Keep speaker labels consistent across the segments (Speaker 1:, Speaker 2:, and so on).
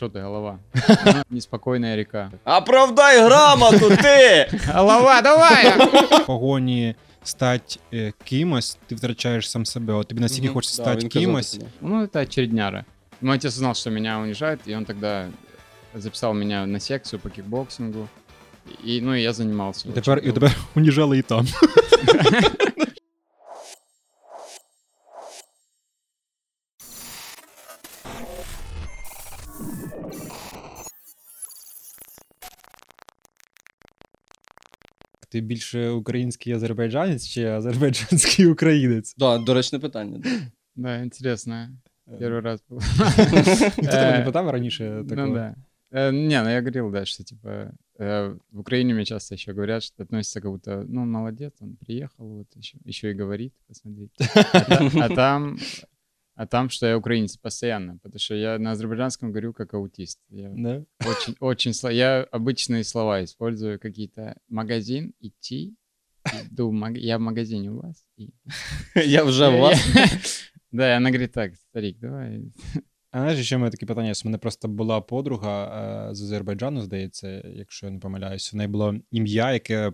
Speaker 1: Что ты, голова? Неспокойная река.
Speaker 2: Оправдай грамоту, ти!
Speaker 1: Голова, давай!
Speaker 3: В погоні стати е, кимось, ти втрачаєш сам себе. От тобі настільки
Speaker 2: Мгм.
Speaker 3: хочеться
Speaker 2: Да,
Speaker 3: стати
Speaker 2: він казав
Speaker 3: кимось.
Speaker 2: таке.
Speaker 1: Ну, это очередняра. Мой отец узнал, что меня унижают, и он тогда записал меня на секцию по кикбоксингу. И, ну, и я занимался.
Speaker 3: І
Speaker 1: очень
Speaker 3: тепер, і
Speaker 1: долго.
Speaker 3: тепер уніжали і там. Ти більше український азербайджанець чи азербайджанський українець?
Speaker 2: Да, доречне питання. да.
Speaker 1: Да, интересно. Первый раз был.
Speaker 3: Ти тебе не
Speaker 1: Э,
Speaker 3: питав раніше такого?
Speaker 1: Ну да. Э, Не, ну я говорил, да, что типа э, в Украине мне часто еще говорят, что относятся как будто, ну, молодец, он приехал, вот еще, еще и говорит, посмотрите. А та- А там, а там, что я украинец постоянно, потому что я на азербайджанском говорю как аутист. Я
Speaker 3: Да?
Speaker 1: очень, очень, сло- я обычные слова использую, какие-то магазин, идти, иду, маг- я в магазине у вас. и-
Speaker 2: Я
Speaker 1: Я-
Speaker 2: в вас.
Speaker 1: Да, она говорит, так, старик, давай.
Speaker 3: А знаєш, ще має мене таке питання. є. У мене просто була подруга е, з Азербайджану, здається, якщо я не помиляюсь. У неї було ім'я, яке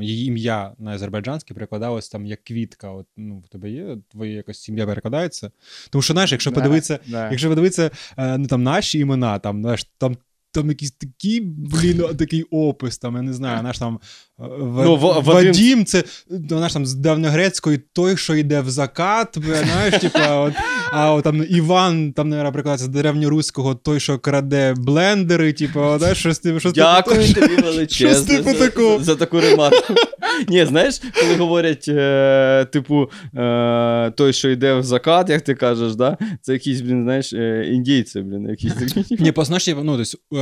Speaker 3: її ім'я на азербайджанське перекладалось там як квітка. От ну в тебе є твоє якось ім'я перекладається. Тому що знаєш, якщо
Speaker 1: Да,
Speaker 3: подивитися,
Speaker 1: да.
Speaker 3: якщо подивитися е, ну там наші імена, там знаєш, там. Там якийсь такий, блін, такий опис, там, я не знаю, наш там е, В-
Speaker 2: Ну, Вадим-
Speaker 3: Вадім, це ну, наш там з давньогрецької той, що йде в закат, знаєш, типа, от, а от, там Іван, там, прикладається з древньоруського, той, що краде блендери, типу, знаєш, щось типу, щось
Speaker 2: Дякую
Speaker 3: типу,
Speaker 2: тобі величезне
Speaker 3: типу
Speaker 2: за,
Speaker 3: такого.
Speaker 2: за, за таку ремарку. Ні, знаєш, коли говорять, е, типу, е, той, що йде в закат, як ти кажеш, да? це якісь, блін, знаєш, е, індійці, блін, якісь такі.
Speaker 3: Ні, по ну, тобто, е,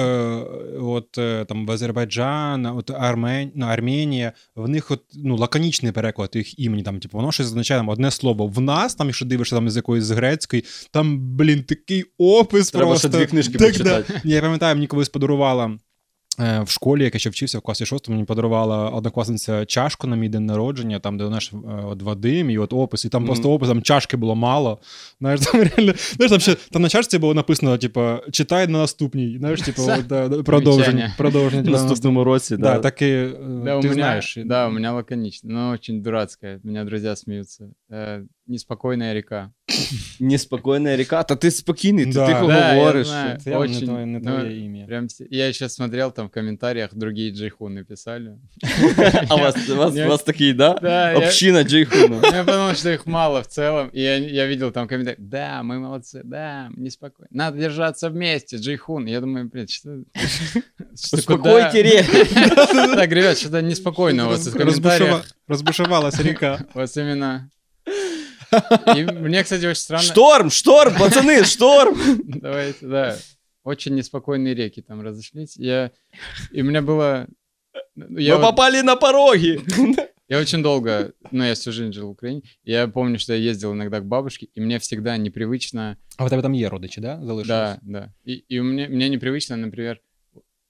Speaker 3: от е, там в Азербайджан, от Армен, ну, Арменія, в них от, ну, лаконічний переклад їх імені, там, типу, воно щось означає там, одне слово. В нас, там, якщо дивишся там, з якоїсь грецької, там, блін, такий опис
Speaker 2: Треба
Speaker 3: просто.
Speaker 2: ще дві книжки
Speaker 3: Так,
Speaker 2: почитати.
Speaker 3: Да. Я пам'ятаю, мені колись подарувала. Е, В школі, як я ще вчився в класі 6, мені подарувала однокласниця чашку на мій день народження, там, де наш е, от Вадим, і от опис, і там
Speaker 2: Мгм.
Speaker 3: просто опис, там чашки було мало. Знаєш, там реально, знаєш, там ще там на чашці було написано, типу, читай на наступній. Знаєш, типу, от, продовження. продовження
Speaker 2: В
Speaker 3: на
Speaker 2: наступному році,
Speaker 3: Да,
Speaker 2: да.
Speaker 3: так і е,
Speaker 1: Да, у
Speaker 3: ти
Speaker 1: меня,
Speaker 3: знаєш.
Speaker 1: да, у меня лаконично, но очень дурацкая. Меня друзья смеются. Э, неспокойная река.
Speaker 2: Неспокійна ріка, та ти спокійний, ти
Speaker 3: Да.
Speaker 2: тихо
Speaker 1: Да, я
Speaker 2: говориш.
Speaker 1: знаю.
Speaker 3: Це явно не
Speaker 1: Очень,
Speaker 3: твоє, не
Speaker 1: ну,
Speaker 3: твоє ім'я.
Speaker 1: Прям с- я сейчас смотрел там в комментариях, другие джейхуны писали.
Speaker 2: А у вас, у вас, у
Speaker 1: Я-
Speaker 2: вас такий, да?
Speaker 1: Да, я,
Speaker 2: Община Джейхуна.
Speaker 1: я подумал, что их мало в целом. И я, я видел там комментарии. Да, мы молодцы, да, неспокойно. Надо держаться вместе, джейхун. Я думаю, блин, что... что куда?
Speaker 2: Успокойте рек.
Speaker 1: Так, ребят, что-то неспокойно у вас в
Speaker 3: Розбушува-
Speaker 1: комментариях.
Speaker 3: Розбушувалася ріка.
Speaker 1: У вас именно... и мне, кстати, очень странно...
Speaker 2: Шторм, шторм, пацани, шторм.
Speaker 1: Давайте, да. Очень неспокойные реки там разошлись. Я... И у меня было... ну, Я, вот-
Speaker 2: попали на пороги.
Speaker 1: я очень долго, ну, я всю жизнь жил в Украине. Я помню, что я ездил иногда к бабушке, и мне всегда непривычно...
Speaker 3: А у тебе там є родичі, да? Залишились?
Speaker 1: Да, да. И, и у меня, мне непривычно, например,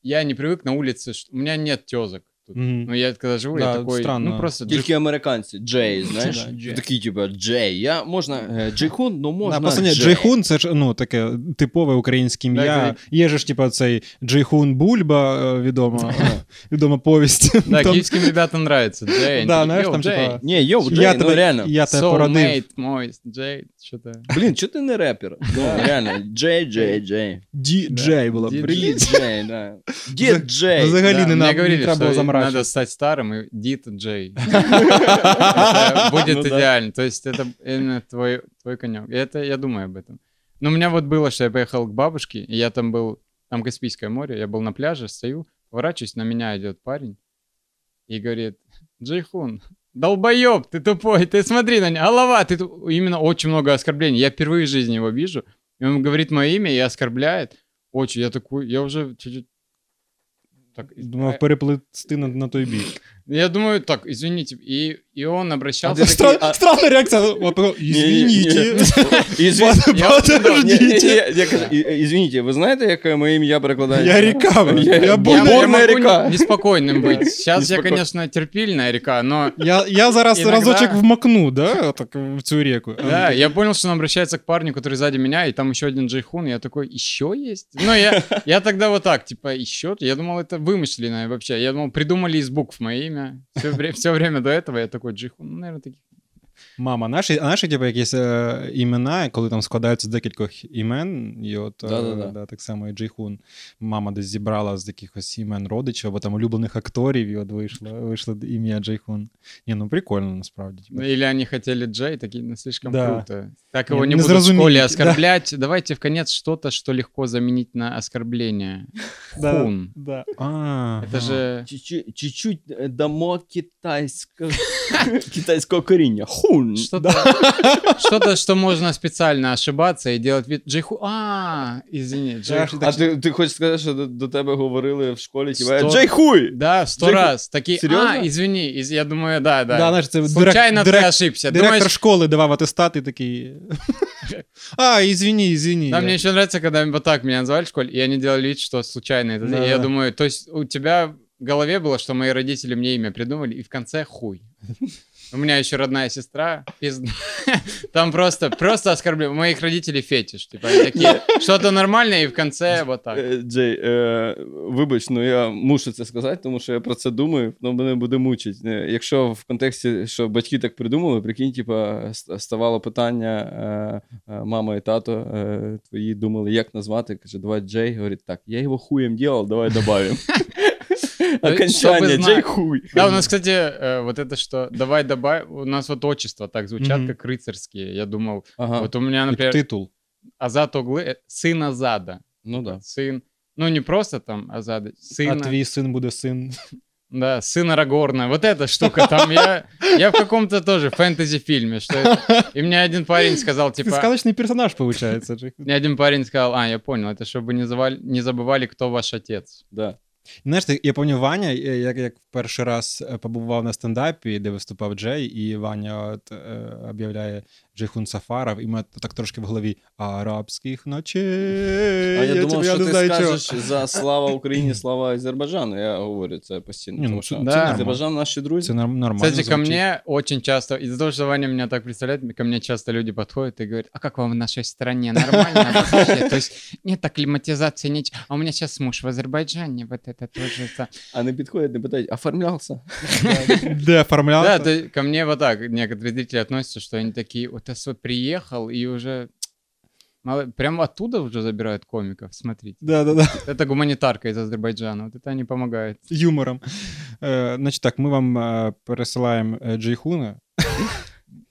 Speaker 1: я не привык на улице, что... у меня нет тезок. Тут.
Speaker 3: Мгм.
Speaker 1: Ну, я когда живу,
Speaker 3: Да,
Speaker 1: я такой,
Speaker 3: странно.
Speaker 1: ну, просто...
Speaker 2: Тільки американці. Джей, знаєш?
Speaker 3: Да,
Speaker 2: Такий, типу, Джей. Я можна. е, Джейхун, ну можна.
Speaker 3: Да. Джейхун це ж ну, таке типове українське ім'я. Є же ж, типу, цей Джейхун Бульба, е, відома, відома повість.
Speaker 1: Да,
Speaker 3: Там-
Speaker 1: киевским ребятам нравится. Джей.
Speaker 3: Да, знаешь, там,
Speaker 1: Джей,
Speaker 3: типа,
Speaker 2: Ні, йоу, Джей,
Speaker 3: я
Speaker 2: ну
Speaker 3: тебе,
Speaker 2: реально.
Speaker 3: я тебе породив.
Speaker 1: soulmate мой, Джей, что-то...
Speaker 2: Блін, чого ти не репер? Ну, реально. Джей, Джей, Джей.
Speaker 3: Ді-Джей було.
Speaker 1: Ді-
Speaker 3: Прикинь?
Speaker 2: Дід Джей, да. Дід Джей.
Speaker 3: Взагалі не, не треба було заморачиваться.
Speaker 1: надо стать старым и Дит Джей. Это Будет
Speaker 2: Ну
Speaker 1: идеально. То есть это именно твой, конек. Это я думаю об этом. Но у меня вот было, что я поехал к бабушке, и я там был, там Каспийское море, я был на пляже, стою, поворачиваюсь, на меня идет парень и говорит, Джейхун, долбоеб, ты тупой, ты смотри на него, голова, ты ту-» Именно очень много оскорблений. Я впервые в жизни его вижу, и он говорит мое имя и оскорбляет. Очень, я такой, я уже чуть-чуть... Так,
Speaker 3: Думав переплисти на, на той бік.
Speaker 1: Я думаю, так, извините, и, и он обращался...
Speaker 2: А ты
Speaker 3: Стра-
Speaker 2: а-
Speaker 3: Странная реакция. Вот, потом, Извините.
Speaker 2: Извините.
Speaker 1: Я-
Speaker 3: Подождите.
Speaker 2: Я кажу, «І- Извините, ви знаєте, яке моє ім'я перекладається?
Speaker 3: Я река, блин.
Speaker 2: Я-
Speaker 3: Я
Speaker 1: Я,
Speaker 3: буду-
Speaker 1: я
Speaker 2: Бурная
Speaker 1: могу
Speaker 2: река.
Speaker 1: не- неспокойным быть. Сейчас я,
Speaker 2: Неспоко-
Speaker 1: конечно, терпильная река, но...
Speaker 3: Я, я зараз
Speaker 1: Иногда-
Speaker 3: разочек вмакну, да, так, в цю реку.
Speaker 1: Да, я понял, что он обращается к парню, который сзади меня, и там еще один Джейхун, и я такой, еще есть? Ну, я, я тогда вот так, типа, еще? Я думал, это вымышленное вообще. Я думал, придумали из букв мое имя. Все, вре- все время до этого я такой, Джейхун, ну, наверное, таких.
Speaker 3: Мама, наші, а наші типу, якісь е, імена, коли там складаються з декількох імен, і от е,
Speaker 2: Да-да-да.
Speaker 3: да, так само і Джейхун, мама десь зібрала з якихось імен родичів або там улюблених акторів, і от вийшло, вийшло ім'я Джейхун. Ні, ну прикольно насправді. Типу.
Speaker 1: Или они хотели Джей, такие, ну, слишком
Speaker 3: Да.
Speaker 1: круто. Так
Speaker 3: Не-
Speaker 1: его не,
Speaker 3: не
Speaker 1: будут в школе
Speaker 3: зразумеете,
Speaker 1: оскорблять. Давайте в конец что-то, что легко заменить на оскорбление.
Speaker 3: Да.
Speaker 1: Хун.
Speaker 3: Да. А,
Speaker 1: Это же...
Speaker 2: Чуть-чуть- Чуть-чуть е, дамо китайського, китайського коріння. Хун.
Speaker 1: Что-то, что-то, что можно специально ошибаться и делать вид... Джейху... А, извини, Джейху.
Speaker 2: А ти, ти хочеш сказати, що до, до тебе говорили в школі, типа,
Speaker 1: Сто-
Speaker 2: Джей хуй!
Speaker 1: Да, сто
Speaker 2: Джейху-
Speaker 1: раз. Такие,
Speaker 2: Серьезно?
Speaker 1: а, извини, из- я думаю, да, да.
Speaker 3: Да, знаєш, це
Speaker 1: Случайно
Speaker 3: дирек-
Speaker 1: ты
Speaker 3: дирек-
Speaker 1: ошибся.
Speaker 3: Директор
Speaker 1: Думаешь,
Speaker 3: школи давав атестат і такий. А, извини, извини.
Speaker 1: да, мне еще нравится, когда вот так меня называли в школе, и они делали вид, что случайно это.
Speaker 3: Да,
Speaker 1: и я
Speaker 3: да.
Speaker 1: думаю, то есть у тебя в голове было, что мои родители мне имя придумали, и в конце хуй. У меня еще родная сестра, пизд- там просто, просто оскорбление. У моих родителей фетиш, типа, они такие, что-то нормальное, и в конце вот так.
Speaker 2: Е, Джей, е, вибач, ну я мушу це сказати, тому що я про це думаю, воно мене буде мучить. Е, Якщо в контексті, що батьки так придумали, прикинь, типа, ст- ставало питання, е, е, мама і тато е, твої думали, як назвати. Каже, давай Джей. Говорить, так, я його хуєм делал, давай добавим. Окончание,
Speaker 1: чтобы знать.
Speaker 2: Джей хуй.
Speaker 1: Да, у нас, кстати, э, вот это что, давай добавь, у нас вот отчества так звучат, как рыцарские. Я думал,
Speaker 2: Ага,
Speaker 1: вот у меня, например,
Speaker 3: титул.
Speaker 1: Азат Оглы, э, сын Азада.
Speaker 2: ну да.
Speaker 1: Сын, ну не просто там Азада, сын,
Speaker 3: А твій син буде син.
Speaker 1: да, сын Арагорна. Вот эта штука там, я, я в каком-то тоже фэнтези-фильме, что это. И мне один парень сказал,
Speaker 3: Ти
Speaker 1: типа,
Speaker 3: сказочний персонаж, виходить. Джейхун.
Speaker 1: мне один парень сказал, а, я понял, это чтобы не, завали, не забывали, кто ваш отец.
Speaker 2: Да.
Speaker 3: Знаєш, ти- я пам'ятаю Ваня, е, як, як перший раз е, побував на стендапі, де виступав Джей, і Ваня от, е, об'являє Джейхун Сафаров, і мене так трошки в голові арабських ночей.
Speaker 2: А я, думав,
Speaker 3: типу,
Speaker 2: що
Speaker 3: не
Speaker 2: ти
Speaker 3: знаю, чого.
Speaker 2: скажеш за слава Україні, слава Азербайджану. Я говорю це постійно.
Speaker 3: Ні, ну,
Speaker 2: тому
Speaker 3: це-
Speaker 2: що
Speaker 3: це
Speaker 1: нормально.
Speaker 2: Азербайджан наші друзі.
Speaker 3: Це норм- нормально.
Speaker 1: Кстати, ко
Speaker 3: звучить.
Speaker 1: мне очень часто, из-за того, что Ваня меня так представляет, ко мне часто люди подходят и говорят, а как вам в нашей стране, нормально вообще? То есть нет акклиматизации, ничего. А у меня сейчас муж в Азербайджане, вот это тоже... это».
Speaker 2: А не підходять, не питають, оформлявся.
Speaker 3: Де оформлявся?
Speaker 1: Да, то ко мне вот так некоторые зрители относятся, что они такие, вот я свой приехал и уже... мало- Прям оттуда уже забирают комиков, смотрите.
Speaker 3: Да, да, да.
Speaker 1: Это гуманитарка из Азербайджана, вот это они помогают.
Speaker 3: Юмором. Е, значить так, ми вам е, пересилаємо е, Джейхуна.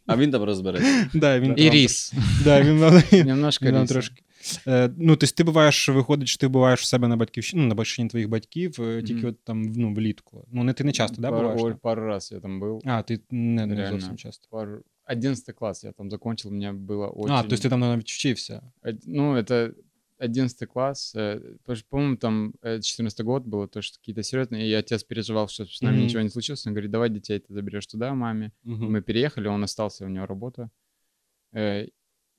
Speaker 2: А він там розбереться.
Speaker 3: Да, він
Speaker 1: И
Speaker 3: вам
Speaker 1: рис.
Speaker 3: трошки- Да, він вам-
Speaker 1: Немножко
Speaker 3: він вам
Speaker 1: риса.
Speaker 3: трошки. Е, ну, тобто ти буваєш, виходить, що ти буваєш в себе на батьківщині, ну, на батьківщині твоїх батьків, е, тільки
Speaker 1: Мгм.
Speaker 3: от там ну, влітку. Ну, не ти не часто, да,
Speaker 1: Пару-
Speaker 3: буваєш?
Speaker 1: ой,
Speaker 3: там?
Speaker 1: Пару раз я там был.
Speaker 3: А, ти не, не
Speaker 1: Реально.
Speaker 3: зовсім часто.
Speaker 1: Пару... 11 класс я там закончил, у меня было очень...
Speaker 3: А, тобто ти там навіть вчився.
Speaker 1: Од- Ну, это 11 класс. э, потому что, По-моему, там э, 14 год было, то, что какие-то серьезные. И отец переживал, что с нами
Speaker 3: Мгм.
Speaker 1: ничего не случилось. Он говорит, давай детей ты заберешь туда, маме. Мы переехали, он остался, у него работа. Э,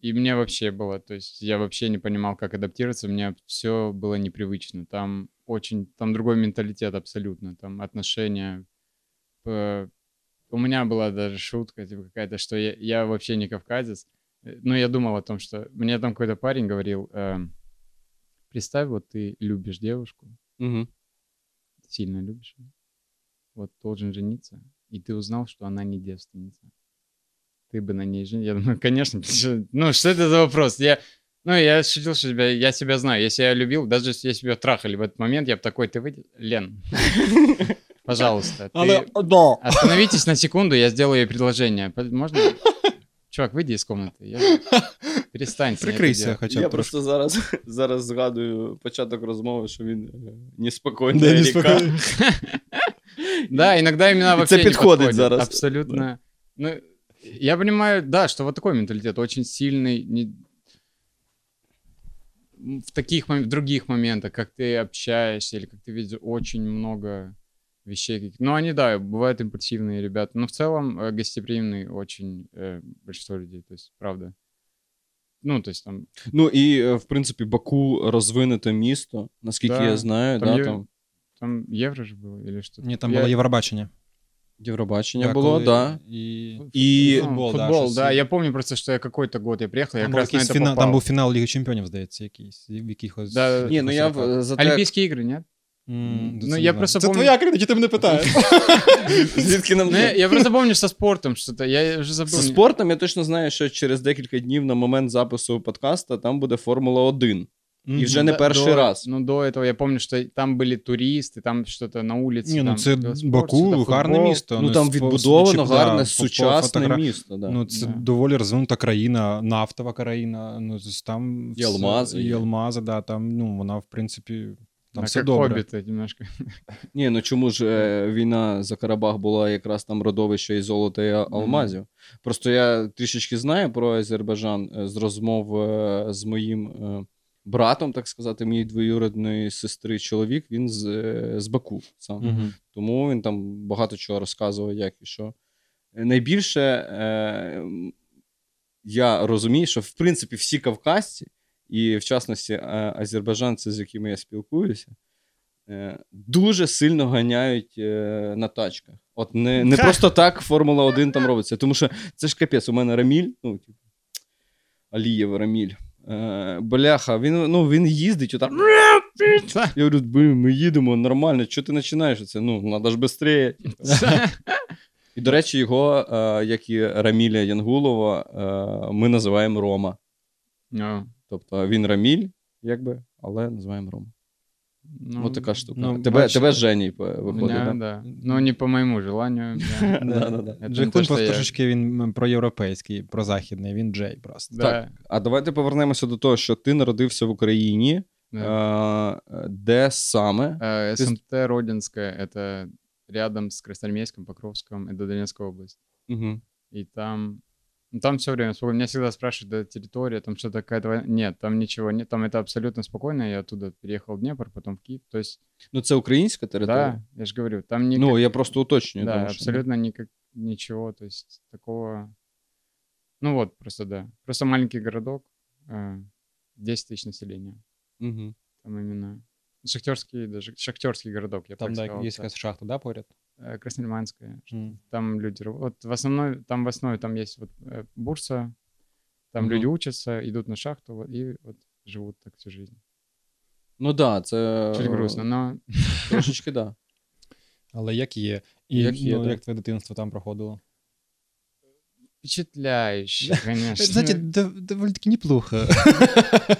Speaker 1: И мне вообще было, то есть я вообще не понимал, как адаптироваться, мне все было непривычно. Там очень, там другой менталитет абсолютно, там отношения. Э, У меня была даже шутка типа какая-то, что я, я вообще не кавказец. Э, Но я думал о том, что мне там какой-то парень говорил, эм, представь, вот ты любишь девушку,
Speaker 2: Угу.
Speaker 1: сильно любишь ее, вот должен жениться, и ты узнал, что она не девственница. Ты бы на ней женился. Я думаю, конечно, ну что это за вопрос? Я, ну, я шутил, что себя, я себя знаю. Если я любил, даже если себя трахали в этот момент, я бы такой, ты выйдешь, Лен, пожалуйста, ты
Speaker 3: да.
Speaker 1: остановитесь на секунду, я сделаю ей предложение. По- Можно? Чувак, выйди из комнаты. Я... Перестань. с ней это
Speaker 3: Прикрийся
Speaker 1: делать.
Speaker 3: хоча
Speaker 2: Я
Speaker 3: б трошки.
Speaker 2: просто зараз, зараз згадую початок розмови, що він е, неспокійна
Speaker 3: Да,
Speaker 2: ріка.
Speaker 3: неспокійна.
Speaker 1: Да, иногда имена
Speaker 2: И
Speaker 1: вообще
Speaker 2: це
Speaker 1: не
Speaker 2: підходить
Speaker 1: подходят.
Speaker 2: зараз.
Speaker 1: Абсолютно. Ну, я понимаю, да, что вот такой менталитет очень сильный. не- В таких мом- в других моментах, как ты общаешься или как ты видишь, очень много вещей. каких- Ну, они, да, бывают импульсивные ребята. Но в целом э, гостеприимные очень э, большинство людей. То есть, правда. Ну, то есть там...
Speaker 2: Ну і е, в принципі Баку розвинуте місто, наскільки
Speaker 1: Да,
Speaker 2: я знаю,
Speaker 1: там
Speaker 2: да,
Speaker 1: є-
Speaker 2: там
Speaker 1: Там евро же было или что-то?
Speaker 3: Ні, там
Speaker 1: Я-
Speaker 3: було Євробачення.
Speaker 2: Євробачення
Speaker 3: Да,
Speaker 2: було,
Speaker 3: коли-
Speaker 2: да.
Speaker 3: І...
Speaker 2: І
Speaker 1: Ну,
Speaker 3: футбол,
Speaker 1: футбол,
Speaker 3: да,
Speaker 1: да,
Speaker 3: щось-
Speaker 1: Я помню просто, что я какой-то год я приехал, я
Speaker 3: Там,
Speaker 1: как
Speaker 3: був
Speaker 1: раз на
Speaker 3: якийсь
Speaker 1: это
Speaker 3: фінал,
Speaker 1: попал.
Speaker 3: там був фінал Ліги Чемпіонів, здається, якийсь. В якихось...
Speaker 1: Да,
Speaker 2: Ні, ну я в- за те,
Speaker 1: Олимпийские игры, нет?
Speaker 3: М,
Speaker 1: Ну,
Speaker 3: це
Speaker 1: я
Speaker 3: не
Speaker 1: просто
Speaker 3: знаю.
Speaker 1: помню-
Speaker 3: країна, чи ти мене питаєш?
Speaker 2: звідки нам
Speaker 1: Ну, я, я просто помню со спортом что-то, я уже забыл.
Speaker 2: Зі спортом я точно знаю, що через декілька днів на момент запису подкаста там буде Формула 1. І вже не
Speaker 1: Да,
Speaker 2: перший
Speaker 1: до-
Speaker 2: раз.
Speaker 1: Ну, до этого я помню, что там были туристы, там что-то на улице.
Speaker 3: Ні, ну
Speaker 1: там
Speaker 3: це
Speaker 1: велоспорт,
Speaker 3: Баку,
Speaker 1: что-то
Speaker 3: гарне
Speaker 1: футбол.
Speaker 3: місто.
Speaker 2: Ну там
Speaker 3: з-
Speaker 2: відбудовано
Speaker 3: судячи, да,
Speaker 2: гарне,
Speaker 3: по- по
Speaker 2: сучасне
Speaker 3: фотогра-
Speaker 2: місто. Да.
Speaker 3: Ну, це
Speaker 1: Да.
Speaker 3: доволі розвинута країна, нафтова країна. Ну, з- там
Speaker 2: І алмази
Speaker 3: І
Speaker 2: є.
Speaker 3: алмази, да, там, ну, вона, в принципі, там
Speaker 1: Да,
Speaker 3: все
Speaker 1: как
Speaker 3: добре.
Speaker 1: хоббиты немножко.
Speaker 2: Ні, ну чому ж е, війна за Карабах була якраз там родовище і золота і а- алмазів? Просто я трішечки знаю про Азербайджан е, з розмов е, з моїм е, братом, так сказати, моєї двоюродної сестри чоловік, він з, е, з Баку сам.
Speaker 3: Мгм.
Speaker 2: Тому він там багато чого розказував, як і що. Найбільше я розумію, що в принципі всі кавказці, і в частності азербайджанці, з якими я спілкуюся, е, дуже сильно ганяють е, на тачках. От не, не просто так Формула 1 там робиться. Тому що це ж капець, у мене Раміль, ну, типу, Алієв Раміль. Е, бляха, він, ну, він їздить отак. Я говорю, ми їдемо нормально, що ти починаєш це? Ну, треба ж швидше. І, до речі, його, як і Раміля Янгулова, ми називаємо Рома.
Speaker 1: Ну,
Speaker 2: Тобто він Раміль, якби, але називаємо Рома.
Speaker 1: ну,
Speaker 2: Ось така штука.
Speaker 3: ну,
Speaker 2: тебе,
Speaker 3: бачите,
Speaker 2: тебе з Жені по-
Speaker 1: у
Speaker 2: виходить,
Speaker 1: меня,
Speaker 2: да?
Speaker 1: да. Но не по моему желанию. да.
Speaker 2: Да-да-да.
Speaker 1: Это не
Speaker 3: Джейхун
Speaker 1: то, что
Speaker 3: просто
Speaker 1: я-
Speaker 3: трошечки він м, проєвропейський, прозахідний, він Джей просто.
Speaker 1: Да,
Speaker 2: А давайте повернемося до того, що ти народився в Україні.
Speaker 1: да.
Speaker 2: Е, де саме?
Speaker 1: Э,
Speaker 2: ты с-
Speaker 1: СМТ Родинская, это рядом с Красноармейском, Покровском, это Донецкая область.
Speaker 2: Угу.
Speaker 1: И там, ну, там все время спокойно. Меня всегда спрашивают, да, территория, там что-то какая-то война. Нет, там ничего нет, там это абсолютно спокойно. Я оттуда переехал в Днепр, потом в Киев. То есть,
Speaker 2: Ну, це українська територія.
Speaker 1: да, я же говорю, там никак-
Speaker 2: Ну, я просто уточнюю.
Speaker 1: да,
Speaker 2: тому що, ну,
Speaker 1: абсолютно никак, ничего, то есть такого... Ну вот, просто да. Просто маленький городок, э, 10 тысяч населения.
Speaker 2: Мгм.
Speaker 1: Там именно шахтерский, даже шахтерский городок, я бы
Speaker 3: Там,
Speaker 1: так
Speaker 3: да,
Speaker 1: сказал,
Speaker 3: є
Speaker 1: да.
Speaker 3: якась шахта, да, поряд?
Speaker 1: Э, Краснолиманская.
Speaker 3: М.
Speaker 1: Там люди... раб- Вот в основной, там в основе там есть вот э, бурса, там
Speaker 2: Мгм.
Speaker 1: люди учатся, идут на шахту вот, и вот живут так всю жизнь.
Speaker 2: Ну так, да, це
Speaker 1: Чуть грустно, но
Speaker 2: трошечки да.
Speaker 3: Але як є. І
Speaker 2: Як є,
Speaker 3: ну,
Speaker 2: да.
Speaker 3: як твоє дитинство там проходило?
Speaker 1: впечатляюще, конечно.
Speaker 3: Знаете, дов- довольно-таки неплохо.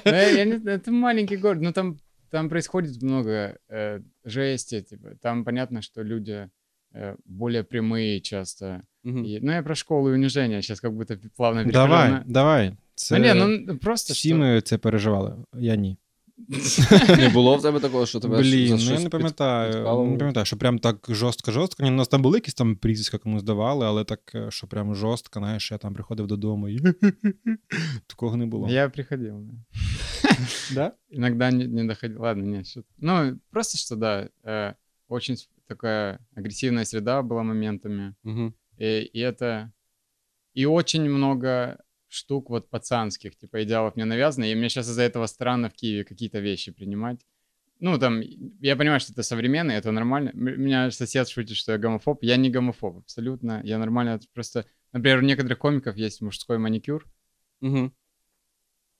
Speaker 1: Ну, я- я не- это маленький город, но там, там происходит много э, жести, типа, там понятно, что люди э, более прямые часто.
Speaker 2: Мгм.
Speaker 1: И- ну, я про школу и унижение сейчас как будто плавно перехожу
Speaker 3: Давай,
Speaker 1: на-
Speaker 3: давай. Це...
Speaker 1: Ну, не, ну, просто
Speaker 3: Всі
Speaker 1: что-
Speaker 3: ми це переживали. Я ні.
Speaker 2: Не було в тебе такого, що тебе
Speaker 3: Блін,
Speaker 2: за
Speaker 3: ну я не пам'ятаю.
Speaker 2: підпалило?
Speaker 3: Не пам'ятаю, що прям так жорстко-жорстко. Ні, У нас там були якісь там прізвиська комусь давали, але так, е, що прям жорстко, знаєш, я там приходив додому і такого не було.
Speaker 1: Я приходил, да.
Speaker 3: Да?
Speaker 1: Иногда не, не доходил. Ладно, нет, что Ну, просто что, да, э, очень такая агрессивная среда была моментами.
Speaker 2: Мгм.
Speaker 1: И, и это... И очень много штук вот пацанских, типа идеалов мне навязано, и мне сейчас из-за этого странно в Киеве какие-то вещи принимать. Ну, там, я понимаю, что это современно, это нормально. Меня сосед шутит, что я гомофоб. Я не гомофоб, абсолютно. Я нормально. Просто, например, у некоторых комиков есть мужской маникюр.
Speaker 2: Мгм.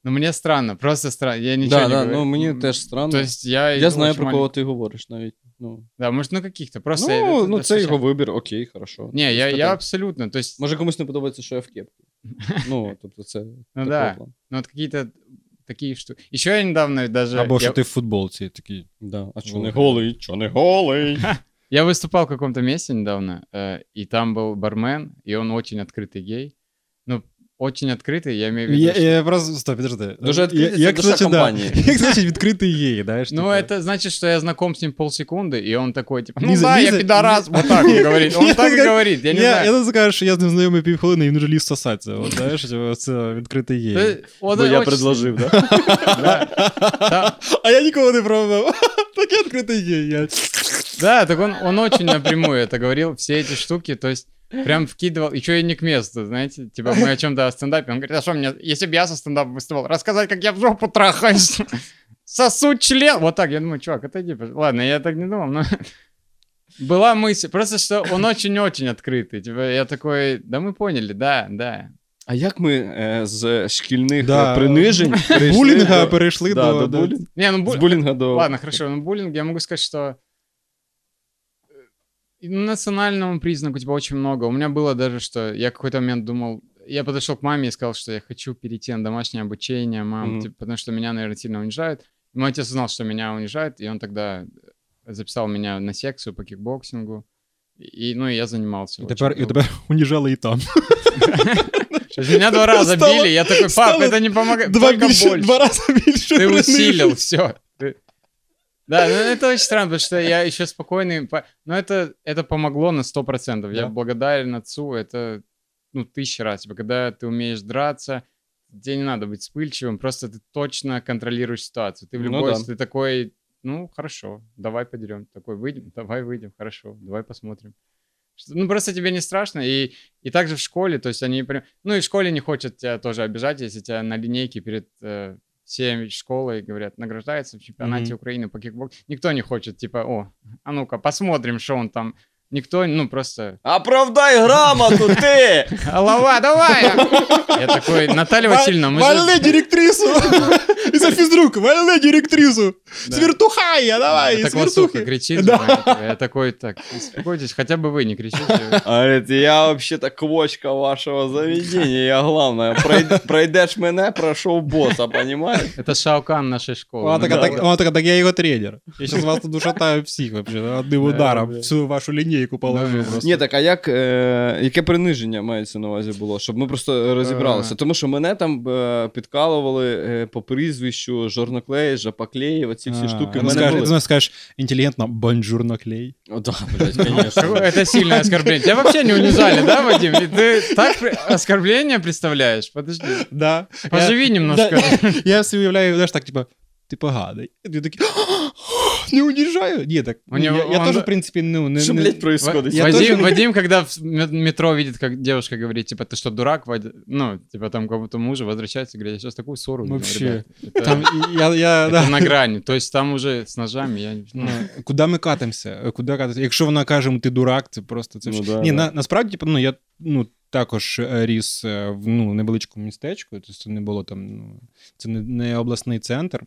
Speaker 1: Но мне странно, просто странно. Я ничего
Speaker 2: Да,
Speaker 1: не
Speaker 2: да,
Speaker 1: говорю.
Speaker 2: ну мені
Speaker 1: М,
Speaker 2: теж странно.
Speaker 1: То есть я...
Speaker 2: Я
Speaker 1: иду
Speaker 2: знаю,
Speaker 1: очень
Speaker 2: про кого
Speaker 1: малень-
Speaker 2: ти говориш навіть. Ну,
Speaker 1: Да, может, ну каких-то. Просто...
Speaker 2: ну,
Speaker 1: это
Speaker 2: ну це
Speaker 1: достаточно-
Speaker 2: його вибір, окей, хорошо.
Speaker 1: Не, я,
Speaker 2: Без
Speaker 1: я
Speaker 2: питань.
Speaker 1: абсолютно, то есть...
Speaker 2: Може комусь не подобається, що я в кепці. Ну, тобто це
Speaker 1: Ну
Speaker 2: такого
Speaker 1: да,
Speaker 2: плану.
Speaker 1: ну вот какие-то такие штуки. Еще я недавно даже...
Speaker 3: Або
Speaker 1: я,
Speaker 3: що ти в футболці такий.
Speaker 2: Да. А що
Speaker 3: Ну,
Speaker 2: не
Speaker 3: да.
Speaker 2: голий, що не голий.
Speaker 1: я выступал в каком-то месте недавно, э, и там был бармен, и он очень открытый гей. Ну, очень открытый, я имею в виду,
Speaker 3: Я,
Speaker 1: что-
Speaker 3: я просто стоп, підожди.
Speaker 2: Дуже
Speaker 3: Я-
Speaker 2: відкритий, це
Speaker 3: як
Speaker 2: душа
Speaker 3: значить, да.
Speaker 2: компанії.
Speaker 3: Як значить відкритий гей, знаєш?
Speaker 1: Ну,
Speaker 3: типу?
Speaker 1: это значит, что я знаком с ним полсекунды, и он такой, типа, ну
Speaker 3: Лиза,
Speaker 1: да, я
Speaker 3: Лиза,
Speaker 1: пидорас,
Speaker 3: Лиза.
Speaker 1: вот так он говорит. Он
Speaker 3: Я
Speaker 1: так и
Speaker 3: скажу,
Speaker 1: говорит, я не
Speaker 3: я,
Speaker 1: знаю.
Speaker 3: я не скажу, що я з ним знайомий півхвилини, і він вже ліз сосатися. От, знаєш, типу, це відкритий гей.
Speaker 1: Да, он
Speaker 2: Бо я
Speaker 1: очень-
Speaker 2: предложив, да?
Speaker 1: Да. Да.
Speaker 3: А я нікого не пробував. Такий відкритий гей. Я...
Speaker 1: Да, так он, он очень напрямую это говорил, все эти штуки, то есть прям вкидывал, еще и не к месту, знаете, типа мы о чем-то о стендапе, он говорит, а что мне, если бы я со стендапом выступал, рассказать, как я в жопу трахаюсь, сосу член, вот так, я думаю, чувак, отойди, пожалуйста. ладно, я так не думал, но была мысль, просто что он очень-очень открытый, типа я такой, да мы поняли, да, да,
Speaker 2: А як ми е, з шкільних
Speaker 3: Да.
Speaker 2: е, принижень перейшли
Speaker 3: Булінга
Speaker 2: до-
Speaker 3: перейшли
Speaker 2: да,
Speaker 3: до,
Speaker 2: до
Speaker 3: до-
Speaker 2: булінга?
Speaker 1: не, ну, бу-
Speaker 2: З булінга до...
Speaker 1: Ладно, хорошо, ну буллинг, я могу сказать, что э, национальному признаку типа очень много. У меня было даже, что я какой-то момент думал, я подошел к маме и сказал, что я хочу перейти на домашнее обучение, мам,
Speaker 2: Мгм.
Speaker 1: типа, потому что меня, наверное, сильно унижают. И мой отец узнал, что меня унижают, и он тогда записал меня на секцию по кикбоксингу. И, ну, и я занимался.
Speaker 3: І
Speaker 1: очень
Speaker 3: тепер, і
Speaker 1: долго.
Speaker 3: тепер уніжали і там.
Speaker 1: То есть Меня два раза
Speaker 3: Стало-
Speaker 1: били, я такой, пап,
Speaker 3: стало
Speaker 1: это не помогает,
Speaker 3: Два,
Speaker 1: только
Speaker 3: більше,
Speaker 1: больше.
Speaker 3: два рази більше.
Speaker 1: Ты
Speaker 3: принижень.
Speaker 1: усилил, все. Да, ну это очень странно, потому что я еще спокойный. по- Но это, это помогло на 100%. Я
Speaker 3: Да.
Speaker 1: благодарен отцу. Это, ну, тысяча раз. Типа, когда ты умеешь драться, тебе не надо быть вспыльчивым, просто ты точно контролируешь ситуацию. Ты в
Speaker 2: Ну
Speaker 1: любой...
Speaker 2: да.
Speaker 1: Ты такой, ну, хорошо, давай подерем. Такой, выйдем, давай выйдем, хорошо, давай посмотрим. Ну, просто тебе не страшно. И, и также в школе, то есть они... Ну, и в школе не хочет тебя тоже обижать, если тебя на линейке перед э, всей школой говорят, награждается в чемпионате
Speaker 3: Мгм.
Speaker 1: Украины по кикбоксу. Никто не хочет, типа, о, а ну-ка, посмотрим, что он там. Никто, ну, просто,
Speaker 2: Оправдай грамоту, ти!
Speaker 1: голова, давай! Я такой, Наталья Васильевна, мы
Speaker 3: Вали
Speaker 1: же...
Speaker 3: директрису! І за фізрук, вали директрису!
Speaker 1: Да.
Speaker 3: Свертухая, давай,
Speaker 1: Так Васуха
Speaker 3: свертухи!
Speaker 1: кричит,
Speaker 3: Да.
Speaker 1: же, типа, я такой, так, успокойтесь, хотя бы вы не кричите.
Speaker 2: А говорить, я вообще-то квочка вашего заведения, я главное. Пройд- Пройдеш мене, пройшов боса, понимаешь?
Speaker 1: Это Шаукан нашей школы.
Speaker 3: Вона така,
Speaker 1: Ну,
Speaker 3: так, вона така, так я його тренер. Я зараз вас тут ушатаю всіх вообще, одним
Speaker 1: Да,
Speaker 3: ударом
Speaker 1: да.
Speaker 3: всю вашу Лінійку положу.
Speaker 1: Да.
Speaker 3: просто.
Speaker 2: Ні, так а як, е, яке приниження мається на увазі було? Щоб ми просто розібралися.
Speaker 1: Е.
Speaker 2: Тому що мене там е, підкалували е, по прізвищу Жорноклей, Жапаклей, оці всі
Speaker 3: А,
Speaker 2: штуки.
Speaker 3: ну,
Speaker 2: в мене
Speaker 3: скажеш,
Speaker 2: були.
Speaker 3: ну, скажеш інтелігентно бонжурно клей.
Speaker 2: О, да, блядь, конечно.
Speaker 1: Это сильное оскорбление. Тебя вообще не унижали, да, Вадим? И Ты так при- оскорбление представляешь? Подожди.
Speaker 3: Да.
Speaker 1: Поживи немножко.
Speaker 3: Да, я собі уявляю, знаєш, так, типа, ти поганий. І ти такий, не уніжаю? Ні, так,
Speaker 1: У нього-
Speaker 3: я, я
Speaker 1: он-
Speaker 3: теж, в принципі, ну, не...
Speaker 2: Що,
Speaker 3: не-
Speaker 2: блядь, происходит?
Speaker 3: Я
Speaker 1: Вадим,
Speaker 3: тоже-
Speaker 1: Вадим, когда в ме- метро видит, как девушка говорит, типа, ты что, дурак, Вадим? Ну, типа, там как будто мужа возвращается и говорит, я сейчас такую ссору. видел,
Speaker 3: Вообще.
Speaker 1: ребят». Это,
Speaker 3: Там, і- я, я,
Speaker 1: это
Speaker 3: да.
Speaker 1: на грани. То есть там уже с ножами я...
Speaker 3: Ну,
Speaker 1: Ну,
Speaker 3: Куди ми катимося? Куди катимося? Якщо вона каже, ти дурак, це просто це
Speaker 2: Ну,
Speaker 3: ж-
Speaker 2: да,
Speaker 3: Ні,
Speaker 2: да.
Speaker 3: на, насправді, типу, ну, я ну, також е, ріс е, в ну, невеличкому містечку, тобто це не було там, ну, це не, не обласний центр.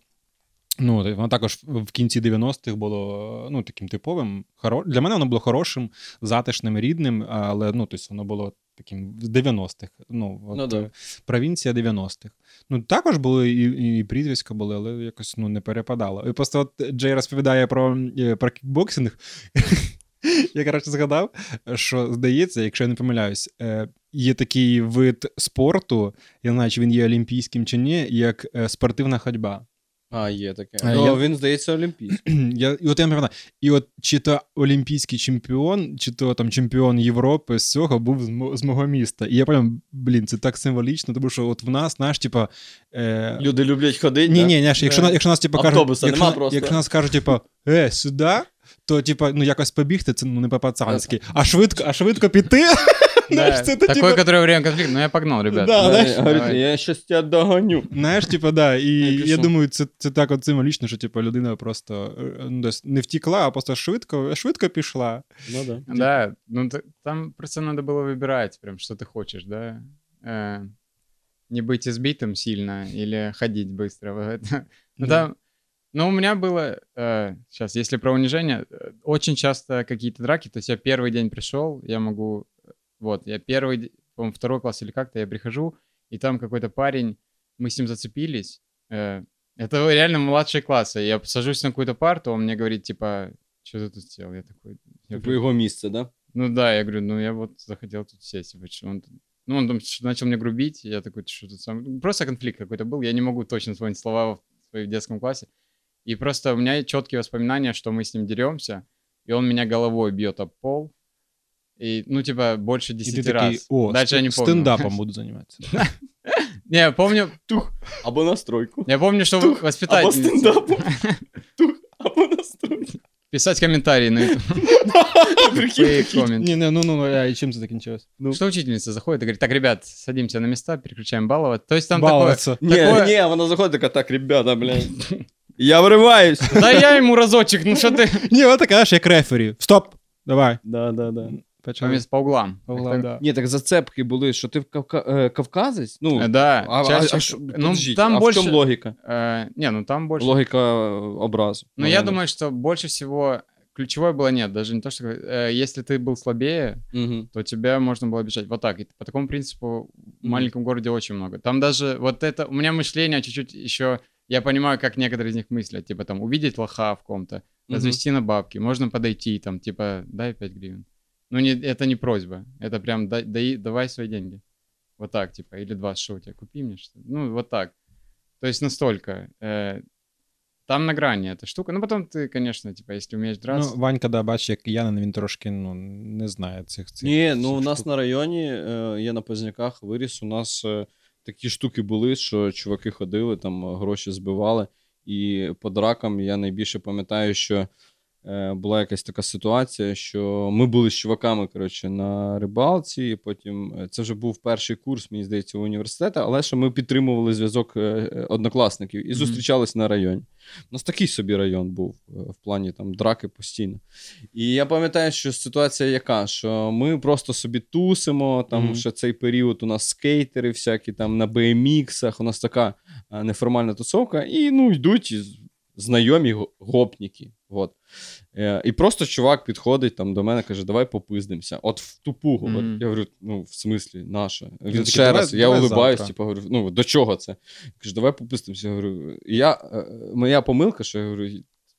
Speaker 3: Ну, воно також в кінці 90-х було ну, таким типовим. Хоро... Для мене воно було хорошим, затишним, рідним, але ну, тобто воно було таким з 90-х. Ну, от,
Speaker 2: Ну, да.
Speaker 3: е, провінція 90-х. Ну, також були і, і прізвиська були, але якось ну, не перепадало. І просто от Джей розповідає про, е, про кікбоксинг. Я, коротше, згадав, що здається, якщо я не помиляюсь, е, є такий вид спорту, я не знаю, чи він є олімпійським чи ні, як спортивна ходьба.
Speaker 2: А, є таке.
Speaker 3: А,
Speaker 2: Ну,
Speaker 3: я-
Speaker 2: він, здається, олімпійський.
Speaker 3: Я, і от я не пам'ятаю, і от чи то олімпійський чемпіон, чи то там чемпіон Європи з цього був з, мо- з мого міста. І я прям, блін, це так символічно, тому що от в нас, знаєш, типа. Е,
Speaker 2: Люди люблять ходити.
Speaker 3: ні, ні, ні, якщо, на- якщо нас, типа, кажуть, якщо, якщо нас кажуть, типа, е, сюди, то типа, ну якось побігти, це ну не по-пацанськи. А швидко, а швидко піти.
Speaker 1: да,
Speaker 3: знаєш, це, то,
Speaker 1: такой,
Speaker 3: типа,
Speaker 1: который время конфликта. Ну, я погнал, ребят.
Speaker 3: Да,
Speaker 2: Да,
Speaker 3: знаєш,
Speaker 2: говорить,
Speaker 1: давай.
Speaker 2: я щось тебе догоню.
Speaker 3: Знаєш, типа, да, і
Speaker 2: Я
Speaker 3: я
Speaker 2: пішов.
Speaker 3: думаю, це, це так от символічно, що типа людина просто е, ну, десь не втікла, а просто швидко, швидко пішла.
Speaker 2: Ну, да.
Speaker 1: Да, ну т- там просто надо было выбирать прям, что ты хочешь, да. Э, не быть избитым сильно или ходить быстро. Вот это. Ну,
Speaker 3: Да.
Speaker 1: там, ну, у меня было, сейчас, если про унижение, э, очень часто какие-то драки, то есть я первый день пришел, я могу, э, вот, я первый, по-моему, второй класс или как-то, я прихожу, и там какой-то парень, мы с ним зацепились, э, это реально младший класс, я сажусь на какую-то парту, он мне говорит, типа, что ты тут сделал? Я такой... Я
Speaker 2: Типу його місце, да?
Speaker 1: ну да, я говорю, ну я вот захотел тут сесть. типа, он... Ну, он там начал мне грубить, я такой, что тут сам... Просто конфликт какой-то был, я не могу точно вспомнить слова в в детском классе. И просто у меня четкие воспоминания, что мы с ним деремся, и он меня головой бьет об пол. И, ну, типа, больше
Speaker 3: І ти
Speaker 1: десяти
Speaker 3: такий,
Speaker 1: раз.
Speaker 3: о,
Speaker 1: Дальше я не помню.
Speaker 3: стендапом буду займатися.
Speaker 1: Не, я помню,
Speaker 2: Або на стройку.
Speaker 1: я помню, что
Speaker 2: Тух, Або
Speaker 1: воспитательница...
Speaker 2: стендапом. Тух, або на стройку.
Speaker 1: Писать комментарии на YouTube.
Speaker 2: Прикинь,
Speaker 1: Fake
Speaker 2: прикинь.
Speaker 1: comment.
Speaker 3: Ні, ну, ну, ну, а і чим це закінчилось?
Speaker 2: Ну.
Speaker 1: Что учительница заходит и говорит, так, ребят, садимся на места, переключаем балловать. То есть там такое...
Speaker 3: Балуватися.
Speaker 2: Ні,
Speaker 1: Такое-
Speaker 2: ні, вона заходить така, так, ребята, блядь. Я вириваюсь.
Speaker 1: Да я ему разочек, ну что ты...
Speaker 3: Ні, вона така, аж як рефері. Стоп! Давай.
Speaker 2: Да, да, да.
Speaker 3: Почали.
Speaker 1: Помес по углам.
Speaker 3: По углам,
Speaker 1: Так,
Speaker 3: да.
Speaker 2: Ні, так зацепки були, що ти в Кавка... е, кавказець? Ну,
Speaker 1: э, Да,
Speaker 2: а, а,
Speaker 1: чаще-
Speaker 2: а, що-
Speaker 1: ну
Speaker 2: подождіть,
Speaker 1: там
Speaker 2: а
Speaker 1: больше...
Speaker 2: в чому логіка?
Speaker 1: э, не, ну там больше...
Speaker 2: Логіка е, образу.
Speaker 1: Ну, я думаю, что больше всего ключевое было нет, даже не то, что э, если ты был слабее,
Speaker 2: Угу.
Speaker 1: то тебя можно было обижать. Вот так. И по такому принципу в маленьком городе очень много. Там даже вот это... У меня мышление чуть-чуть еще... Я понимаю, как некоторые из них мыслят. Типа там увидеть лоха в ком-то, развести на бабки. Можно подойти там, типа, дай 5 гривен. Ну, не, это не просьба. Это прям дай, дай- давай свои деньги. Вот так, типа. Или два что у тебя, купи мне что Ну, вот так. То есть настолько. э, там на грани эта штука. Ну, потом ты, конечно, типа, если умеешь драться...
Speaker 3: Ну, Ванька, да, бачиш, як киянин, він трошки ну, не знає цих цих.
Speaker 2: Ні,
Speaker 3: цих
Speaker 2: ну у нас
Speaker 3: штук.
Speaker 2: на районі, е, я на Позняках виріс, у нас е, такі штуки були, що чуваки ходили, там е, гроші збивали. І по дракам я найбільше пам'ятаю, що е, була якась така ситуація, що ми були з чуваками коротше, на рибалці, і потім е, це вже був перший курс, мені здається, університету, але що ми підтримували зв'язок е, е, однокласників і зустрічались на районі. У нас такий собі район був е, в плані там драки постійно. І я пам'ятаю, що ситуація яка, що ми просто собі тусимо, там
Speaker 3: Мгм.
Speaker 2: ще цей період у нас скейтери всякі там на BMX-ах, у нас така е, неформальна тусовка, і ну йдуть знайомі го- гопніки. От. Е, і просто чувак підходить там до мене, каже, давай попиздимося. От в тупу. От, я говорю, ну, в смислі, наша. Він,
Speaker 3: такий,
Speaker 2: ще
Speaker 3: «Давай-
Speaker 2: раз, я
Speaker 3: давай
Speaker 2: улибаюсь, типу, говорю, ну, до чого це? Каже, давай попиздимося. Я говорю, і я, е, моя помилка, що я говорю,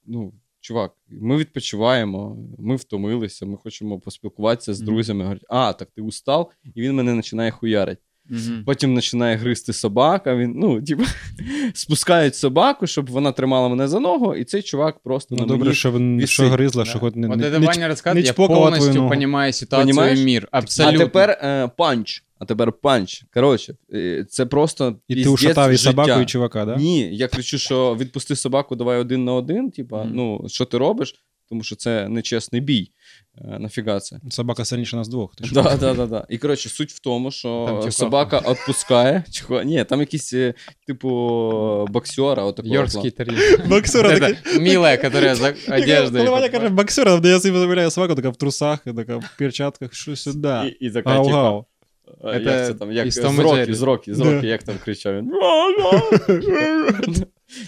Speaker 2: ну, чувак, ми відпочиваємо, ми втомилися, ми хочемо поспілкуватися з друзями. Говорить, а, так ти устав, і він мене починає хуярить.
Speaker 1: Мгм.
Speaker 2: Потім починає гризти собака. Він, ну, типу, спускають собаку, щоб вона тримала мене за ногу, і цей чувак просто
Speaker 3: Ну,
Speaker 2: на
Speaker 3: добре,
Speaker 2: мені...
Speaker 3: що, він- що гризла,
Speaker 2: да.
Speaker 3: що хоч не,
Speaker 1: Вот
Speaker 3: не,
Speaker 1: это
Speaker 3: не,
Speaker 1: Ваня рассказывает, я
Speaker 3: твою
Speaker 1: полностью
Speaker 3: ногу.
Speaker 1: понимаю ситуацию
Speaker 2: Понимаешь? А тепер е, панч. А тепер панч. Коротше, е, це просто.
Speaker 3: І ти ушатав і
Speaker 2: життя.
Speaker 3: собаку, і чувака, да?
Speaker 2: Ні, я кричу, що відпусти собаку, давай один на один. Типа,
Speaker 1: Мгм.
Speaker 2: ну, що ти робиш? Тому що це нечесний бій. Е, Нафіга це?
Speaker 3: Собака сильніша нас двох. Ти що?
Speaker 2: Да, да, да, да. І коротше, суть в тому, що
Speaker 3: Там чихуахуа.
Speaker 2: собака відпускає. Чихуа- Ні, там якийсь, е, типу, боксера, отакого.
Speaker 1: Йоркский тариф.
Speaker 3: Боксера
Speaker 1: Вот
Speaker 3: такий.
Speaker 1: это Милая, которая за одеждой.
Speaker 3: Коли Ваня каже боксера, де я собі замовляю собаку, така в трусах, і така в перчатках, що сюди.
Speaker 2: І, і така, типу,
Speaker 3: Гау-гау.
Speaker 2: е, як
Speaker 1: Це
Speaker 2: це там, як
Speaker 1: із
Speaker 2: з
Speaker 1: Том і
Speaker 2: роки,
Speaker 1: Джері.
Speaker 2: з роки, з
Speaker 3: Да.
Speaker 2: роки, як там кричав він.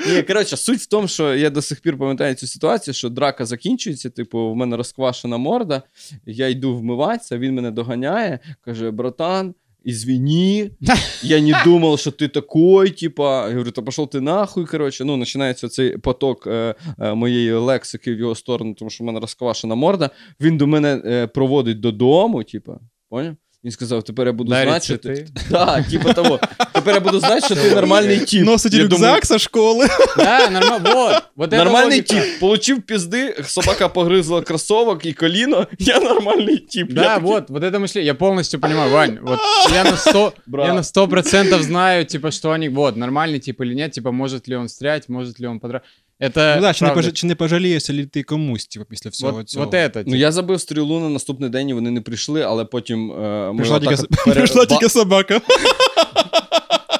Speaker 2: Ні, коротше, суть в тому, що я до сих пір пам'ятаю цю ситуацію, що драка закінчується, типу, в мене розквашена морда, я йду вмиватися, він мене доганяє, каже: братан, извини, я не думав, що ти такой, типа, я говорю, та пішов ти нахуй, коротше, ну, починається цей поток е, е, моєї лексики в його сторону, тому що в мене розквашена морда, він до мене е, проводить додому, типа, поняв? Він сказав, тепер я буду
Speaker 1: Дарить
Speaker 2: знати, що ти...
Speaker 1: цветы.
Speaker 2: Так, типа того. Тепер я буду знати, що ти нормальний тип.
Speaker 3: Носить
Speaker 2: Я
Speaker 3: рюкзак
Speaker 2: думаю,
Speaker 3: со школи.
Speaker 1: Да, нормально. Вот. Вот это
Speaker 2: Нормальний
Speaker 1: логика.
Speaker 2: тип. Получив пізди, собака погризла кросовок і коліно. Я нормальний тип. Я
Speaker 1: Да,
Speaker 2: такий,
Speaker 1: вот, вот это мышление. Я полностью понимаю, Вань. Вот я на 100,
Speaker 2: Брат.
Speaker 1: я на сто процентов знаю, типа, что они, вот, нормальный тип или нет, типа, может ли он встрять, может ли он подрать. Это
Speaker 3: Ну, да, чи, не пож... чи не пожалієшся ли ти комусь, типу, після всього
Speaker 1: вот,
Speaker 3: цього?
Speaker 1: вот это.
Speaker 2: Ну я забив стрілу на наступний день, і вони не прийшли, але потім е,
Speaker 3: Прийшла, тільки,
Speaker 2: от пере-
Speaker 3: прийшла
Speaker 2: ба-
Speaker 3: тільки собака.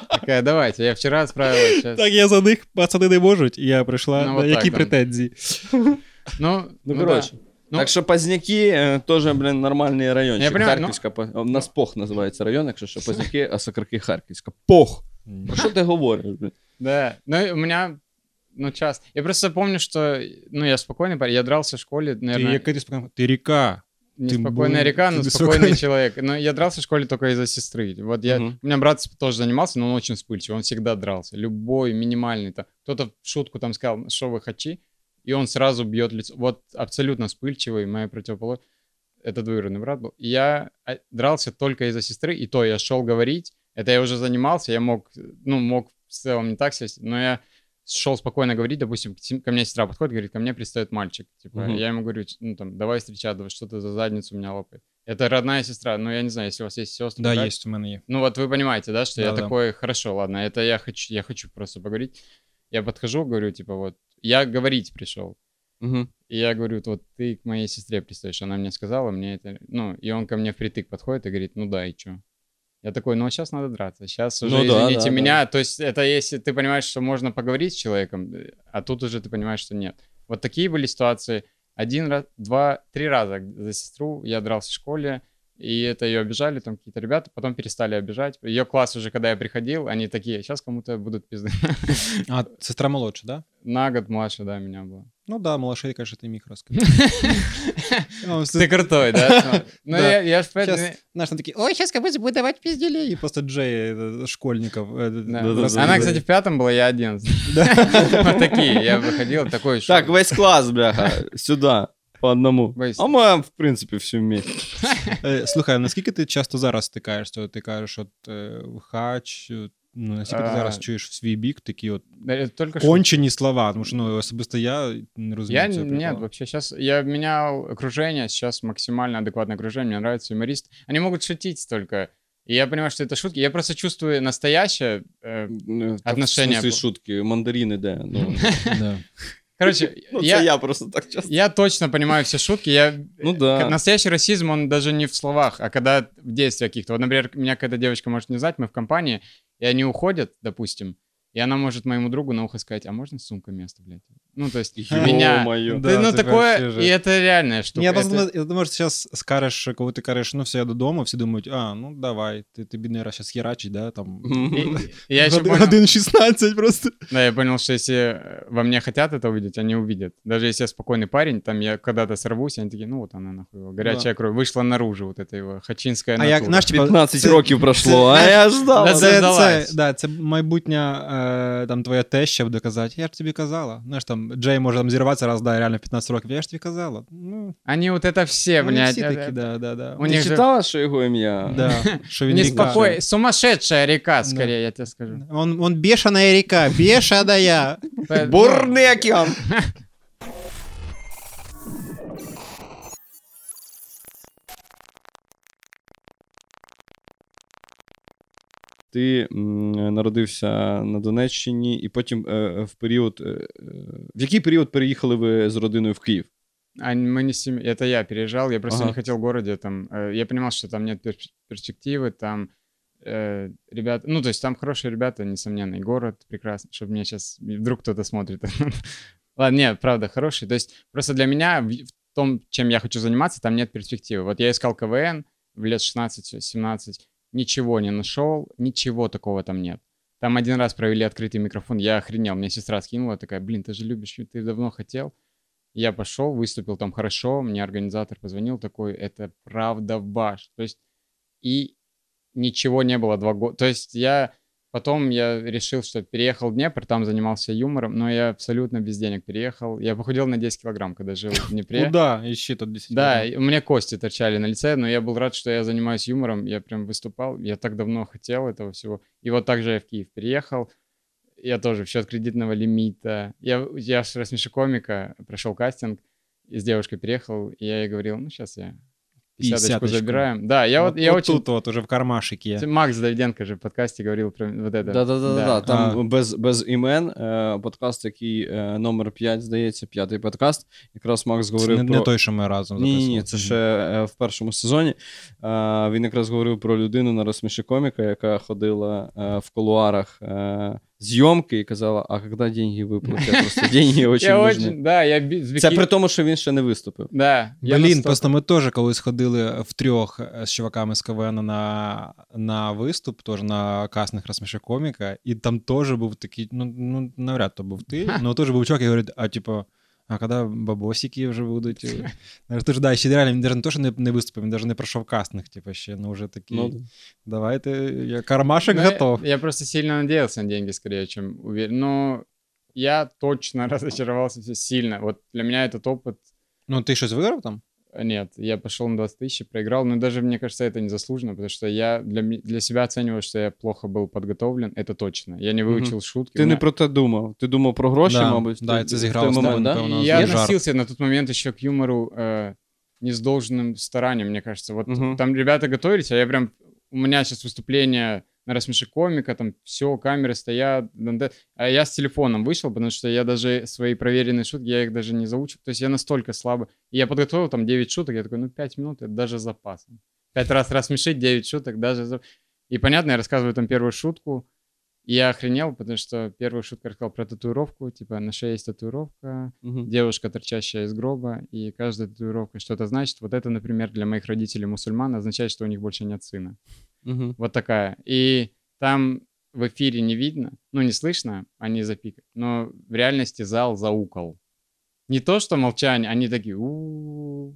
Speaker 1: Такая, давайте, я вчера справилась, сейчас.
Speaker 3: Так, я за них, пацани не можуть, і я прийшла.
Speaker 1: Ну,
Speaker 3: на які
Speaker 1: так,
Speaker 3: претензії?
Speaker 1: Ну,
Speaker 2: Ну,
Speaker 1: ну,
Speaker 2: коротше.
Speaker 1: да. Ну,
Speaker 2: Так що Позняки е, теж, блін, нормальний райончик.
Speaker 1: Я понимаю, ну-
Speaker 2: Харківська, по- у нас Пох називається район, якщо що, Позняки, а Сокарки Харківська. Пох! Про що ти говориш, блін?
Speaker 1: Да, ну у меня, ну, час. Я просто помню, что, ну, я спокойный парень, я дрался в школе, наверное,
Speaker 3: ти, спокійна? ти ріка.
Speaker 1: неспокойная
Speaker 3: был-
Speaker 1: река,
Speaker 3: ты
Speaker 1: но
Speaker 3: беспокойный.
Speaker 1: спокойный человек. Но я дрался в школе только из-за сестры. Вот я,
Speaker 2: Мгм.
Speaker 1: у меня брат тоже занимался, но он очень вспыльчивый, он всегда дрался. Любой минимальный. то Кто-то в шутку там сказал, что вы хачи, и он сразу бьет лицо. Вот абсолютно вспыльчивый, моя противоположность. Это двоюродный брат был. И я а, дрался только из-за сестры, и то я шел говорить. Это я уже занимался, я мог, ну, мог в целом не так сесть, но я шел спокойно говорить, допустим, ко мне сестра подходит, говорит, ко мне пристает мальчик. Типа,
Speaker 2: Мгм.
Speaker 1: я ему говорю, ну, там, давай встречаться, что ты за задницу у меня лопает. Это родная сестра, но я не знаю, если у вас есть сестры.
Speaker 3: Да,
Speaker 1: брат.
Speaker 3: є, у мене є.
Speaker 1: Ну вот вы понимаете, да, что я
Speaker 3: Да-да.
Speaker 1: такой, хорошо, ладно, это я хочу, я хочу просто поговорить. Я подхожу, говорю, типа, вот, я говорить пришел.
Speaker 2: Угу.
Speaker 1: И я говорю, вот ты к моей сестре пристаешь, она мне сказала, мне это... Ну, и он ко мне впритык подходит и говорит, ну да, и чё? Я такой, ну сейчас надо драться, сейчас уже,
Speaker 2: Ну да,
Speaker 1: извините
Speaker 2: да,
Speaker 1: меня. То есть это если ты понимаешь, что можно поговорить с человеком, а тут уже ты понимаешь, что нет. Вот такие были ситуации. Один раз, два, три раза за сестру я дрался в школе, и это ее обижали, там какие-то ребята, потом перестали обижать. Ее класс уже, когда я приходил, они такие, сейчас кому-то будут пизды.
Speaker 3: А сестра молодша, да?
Speaker 1: На год младше, да, меня было.
Speaker 3: Ну да, малышей, конечно, ты миг рассказать.
Speaker 1: Ты крутой, да? Ну,
Speaker 3: Да.
Speaker 1: я я ж
Speaker 3: Сейчас,
Speaker 1: поэтому-
Speaker 3: знаешь, там такие, ой, сейчас кому-то будет давать пизделей. И просто Джей э, школьников. э.
Speaker 1: Она, кстати, в пятом была, я одиннадцатый. Вот такие. Я выходил такой.
Speaker 2: Так, весь клас, бляха, сюди, по одному.
Speaker 1: Весь.
Speaker 2: А ми, в принципі, всі вместе.
Speaker 3: Е, Слухай, а наскільки ти часто зараз стикаєшся? От Ти кажеш, от е, хач, е, ну наскільки ти
Speaker 1: А.
Speaker 3: зараз чуєш в свій бік такі от
Speaker 1: Да, Только что.
Speaker 3: кончені слова? Тому що ну особисто я не розумію.
Speaker 1: Я
Speaker 3: цього
Speaker 1: нет,
Speaker 3: приколу.
Speaker 1: вообще сейчас я менял окружение, сейчас максимально адекватное окружение, мне нравится юморист. Они могут шутить только. И я понимаю, что это шутки. Я просто чувствую настоящее. э,
Speaker 2: Ну, так,
Speaker 1: Отношення
Speaker 2: В смысле
Speaker 1: бу-
Speaker 2: шутки, мандарини де? Ну,
Speaker 3: Да.
Speaker 1: Короче,
Speaker 2: ну,
Speaker 1: я,
Speaker 2: я просто так часто.
Speaker 1: я точно понимаю все шутки. Я,
Speaker 2: Ну да.
Speaker 1: Настоящий расизм, он даже не в словах, а когда в действиях каких-то. Вот, например, меня какая-то девочка может не знать, мы в компании, и они уходят, допустим, и она может моему другу на ухо сказать, а можно сумками оставлять? Ну, то есть меня...
Speaker 2: Ё-моё.
Speaker 3: Да,
Speaker 1: Ты, ну,
Speaker 3: ты
Speaker 1: такое,
Speaker 3: вообще
Speaker 1: и
Speaker 3: жесть.
Speaker 1: это реальная штука.
Speaker 3: Я
Speaker 1: Это-
Speaker 3: просто думаю, я думаю, що зараз скажеш, коли ти кажеш, ну все, я додому, всі думають, а, ну давай, ти, ти бідний раз зараз херачить, да, там.
Speaker 2: Мгм.
Speaker 1: И- и я еще
Speaker 3: Год-
Speaker 1: понял,
Speaker 3: Годин 16 просто.
Speaker 1: да, я понял, что если э, во мне хотят это увидеть, они увидят. Даже если я спокойный парень, там я когда-то сорвусь, они такие, ну вот она нахуй, его, горячая кровь, вышла наружу, вот это его хачинская
Speaker 3: А як,
Speaker 1: натура.
Speaker 3: знаєш, типа,
Speaker 2: 15
Speaker 3: це-
Speaker 2: років пройшло, а я ждав.
Speaker 1: Да,
Speaker 3: це,
Speaker 1: дождалась.
Speaker 3: це, да, це майбутня е, там твоя теща буде казати, я ж тобі казала. Знаєш, там Джей може там зірватися раз, да, реально 15 років, я ж тобі казала. Ну,
Speaker 1: Они вот это все,
Speaker 3: вони
Speaker 1: блядь.
Speaker 3: всі
Speaker 1: э,
Speaker 3: такі,
Speaker 1: э,
Speaker 3: да, да, да.
Speaker 1: У
Speaker 2: Ти
Speaker 1: них же-
Speaker 2: читала, що його ім'я?
Speaker 3: Да, що він
Speaker 1: Неспокой...
Speaker 3: ріка.
Speaker 1: Сумасшедшая река, скорее, я тебе скажу.
Speaker 3: Он, он бешеная река, бешеная.
Speaker 1: По-
Speaker 2: Бурний океан. Ти м, народився на Донеччині, і потім е, в період. е, е, в який період переїхали ви з родиною в Київ?
Speaker 1: А мы не с семьей- Это я переезжал, я просто
Speaker 2: Ага.
Speaker 1: не хотел в городе. Там, э, я понимал, что там нет перс- перспективы, там э, ребята, ну, то есть там хорошие ребята, несомненно, и город прекрасный, чтобы меня сейчас вдруг кто-то смотрит. Ладно, нет, правда, хороший. То есть просто для меня в, в том, чем я хочу заниматься, там нет перспективы. Вот я искал КВН в лет 16-17, ничего не нашел, ничего такого там нет. Там один раз провели открытый микрофон, я охренел, мне сестра скинула, такая, блин, ты же любишь, ты давно хотел. Я пошел, выступил там хорошо, мне организатор позвонил такой, это правда ваш. То есть и ничего не было два года. То есть я потом я решил, что переехал в Днепр, там занимался юмором, но я абсолютно без денег переехал. Я похудел на 10 килограмм, когда жил в Днепре.
Speaker 3: Куда? Ищи тут 10
Speaker 1: Да, у меня кости торчали на лице, но я был рад, что я занимаюсь юмором, я прям выступал, я так давно хотел этого всего. И вот так же я в Киев переехал, я тоже в счет кредитного лимита. Я, я с рассмеши комика прошел кастинг, и с девушкой переехал, и я ей говорил, ну сейчас я
Speaker 3: Пятьдесяточку.
Speaker 1: забираем. Да, я вот, я
Speaker 3: вот
Speaker 1: очень...
Speaker 3: тут вот уже в кармашике.
Speaker 1: Макс Давиденко же в подкасте говорил про вот это.
Speaker 2: Да-да-да, там
Speaker 3: А.
Speaker 2: без, без імен. Е, подкаст, який е, номер 5, здається, п'ятий подкаст. Якраз Макс
Speaker 3: Це
Speaker 2: говорив
Speaker 3: не,
Speaker 2: про.
Speaker 3: не той, що ми разом
Speaker 2: Ні, Ні, ні, це ще е, в першому сезоні. Е, Він якраз говорив про людину на розсміші коміка, яка ходила е, в кулуарах е, зйомки і казала: а коли деньги виплатять? Просто деньги очень
Speaker 1: Я
Speaker 2: нужны.
Speaker 1: да, я
Speaker 2: Це при тому, що він ще не виступив.
Speaker 1: Да. я
Speaker 3: Блін, просто ми теж колись ходили втрьох трьох з чуваками з КВН на, на виступ, теж на касних розміша коміка, і там теж був такий, ну, ну навряд то був ти, але теж був чувак, і говорить, а типу, а коли бабосики вже будуть? Знаєш, Тож, да, ще реально він навіть не то, що не, не виступив, він навіть не пройшов кастинг, типу, ще, ну вже такий,
Speaker 2: Ну,
Speaker 3: давайте, я, кармашек
Speaker 1: Ну, я-
Speaker 3: готов.
Speaker 1: Я, просто сильно надеялся на деньги, скорее, чем уверен. Но я точно разочаровался сильно. Вот для меня этот опыт...
Speaker 3: Ну, ти щось виграв там?
Speaker 1: Нет, я пошел на 20 тысяч, проиграл. Но даже, мне кажется, это незаслуженно, потому что я для, м- для себя оцениваю, что я плохо был подготовлен. Это точно. Я не выучил шутки.
Speaker 2: Ти
Speaker 1: У
Speaker 2: не
Speaker 1: меня-
Speaker 2: про те думав. Ти думав про гроші,
Speaker 3: Да,
Speaker 2: мабуть.
Speaker 3: да,
Speaker 2: Ти-
Speaker 3: і це
Speaker 2: в
Speaker 3: зіграло
Speaker 2: той
Speaker 3: з
Speaker 2: момент,
Speaker 3: тобою,
Speaker 2: да?
Speaker 3: напевно,
Speaker 1: И
Speaker 3: з
Speaker 1: я
Speaker 3: жарт.
Speaker 1: относился на тот момент еще к юмору э, не с должным старанием, мне кажется. Вот
Speaker 2: Мгм.
Speaker 1: там ребята готовились, а я прям... У меня сейчас выступление на рассмеши комика, там все, камеры стоят. А я с телефоном вышел, потому что я даже свои проверенные шутки, я их даже не заучил. То есть я настолько слабо. И я подготовил там 9 шуток, я такой, ну 5 минут, это даже запас. Пять раз рассмешить, 9 шуток, даже... за- И понятно, я рассказываю там первую шутку, и я охренел, потому что первую шутку рассказал про татуировку, типа на шее есть татуировка,
Speaker 2: Мгм.
Speaker 1: девушка, торчащая из гроба, и каждая татуировка что-то значит. Вот это, например, для моих родителей мусульман означает, что у них больше нет сына.
Speaker 2: Мгм.
Speaker 1: Вот такая. И там в эфире не видно, ну, не слышно, они запикают, но в реальности зал заукал. Не то, что молчание, они такие у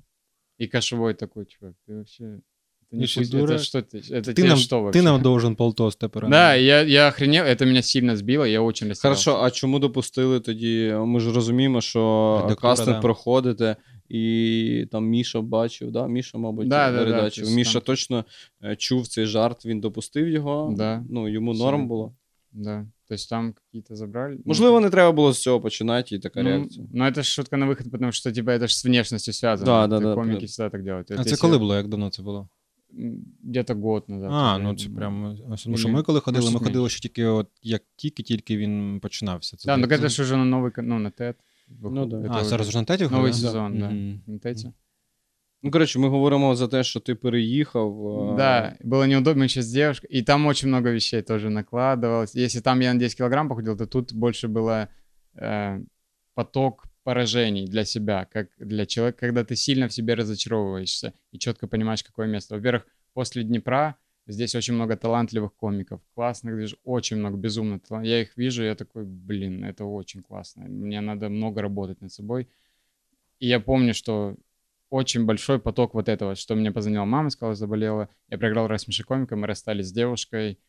Speaker 1: И кошевой такой, чувак, ты вообще... Это, не
Speaker 3: Если
Speaker 1: шут-
Speaker 3: дура,
Speaker 1: это что ты? Это
Speaker 3: Ты
Speaker 1: тебе
Speaker 3: нам,
Speaker 1: что вообще?
Speaker 3: ты нам должен полтоста пора.
Speaker 1: Да, я, я охренел, это меня сильно сбило, я очень растерялся.
Speaker 2: Хорошо, а чому допустили тоді? Ми ж розуміємо, що
Speaker 3: Редактура,
Speaker 2: кастинг
Speaker 3: да.
Speaker 2: проходите, і там Міша бачив, да? Міша, мабуть,
Speaker 1: Да, да, да,
Speaker 2: редачив.
Speaker 1: тобто
Speaker 2: Міша
Speaker 1: там-
Speaker 2: точно е, чув цей жарт, він допустив його.
Speaker 1: Да.
Speaker 2: Ну, йому норм
Speaker 1: Абсолютно.
Speaker 2: було.
Speaker 1: Да, то есть там какие-то забрали. Ну,
Speaker 2: Можливо, не треба було з цього починати, і така
Speaker 1: ну,
Speaker 2: реакція.
Speaker 1: ну, это ж шутка на выход, потому что, типа, это же с внешностью связано.
Speaker 2: Да, да,
Speaker 1: Ты-
Speaker 2: да,
Speaker 1: Комики
Speaker 2: да.
Speaker 1: всегда так делают.
Speaker 3: А
Speaker 1: Это
Speaker 3: це
Speaker 1: если-
Speaker 3: коли було? Як давно це було?
Speaker 1: М, Где-то год назад.
Speaker 3: А,
Speaker 1: уже,
Speaker 3: ну
Speaker 1: я
Speaker 3: це
Speaker 1: думаю.
Speaker 3: прям. ось, Тому що
Speaker 1: Или,
Speaker 3: ми коли ходили,
Speaker 1: може,
Speaker 3: ми ходили
Speaker 1: менше.
Speaker 3: ще тільки, от як тільки-тільки він починався. Це
Speaker 1: Да, ну
Speaker 3: здається-
Speaker 1: это же уже на новый, кон- ну, на TED.
Speaker 2: Ну да.
Speaker 1: Это
Speaker 3: А, зараз вже на теті
Speaker 1: Новый
Speaker 3: виходить?
Speaker 1: сезон, да.
Speaker 3: Мгм.
Speaker 1: На TED.
Speaker 2: Ну, коротше, ми говоримо за те, що ти переїхав. е,
Speaker 1: Да, было неудобно еще с девушкой. И там очень много вещей тоже накладывалось. Если там я на 10 килограмм похудел, то тут больше было э, поток поражений для себя, как для человека, когда ты сильно в себе разочаровываешься и четко понимаешь, какое место. Во-первых, после Днепра здесь очень много талантливых комиков, классных, даже очень много, безумно Я их вижу, я такой, блин, это очень классно. Мне надо много работать над собой. И я помню, что очень большой поток вот этого, что мне позвонила мама, сказала, заболела. Я проиграл рассмеши комика, мы расстались с девушкой.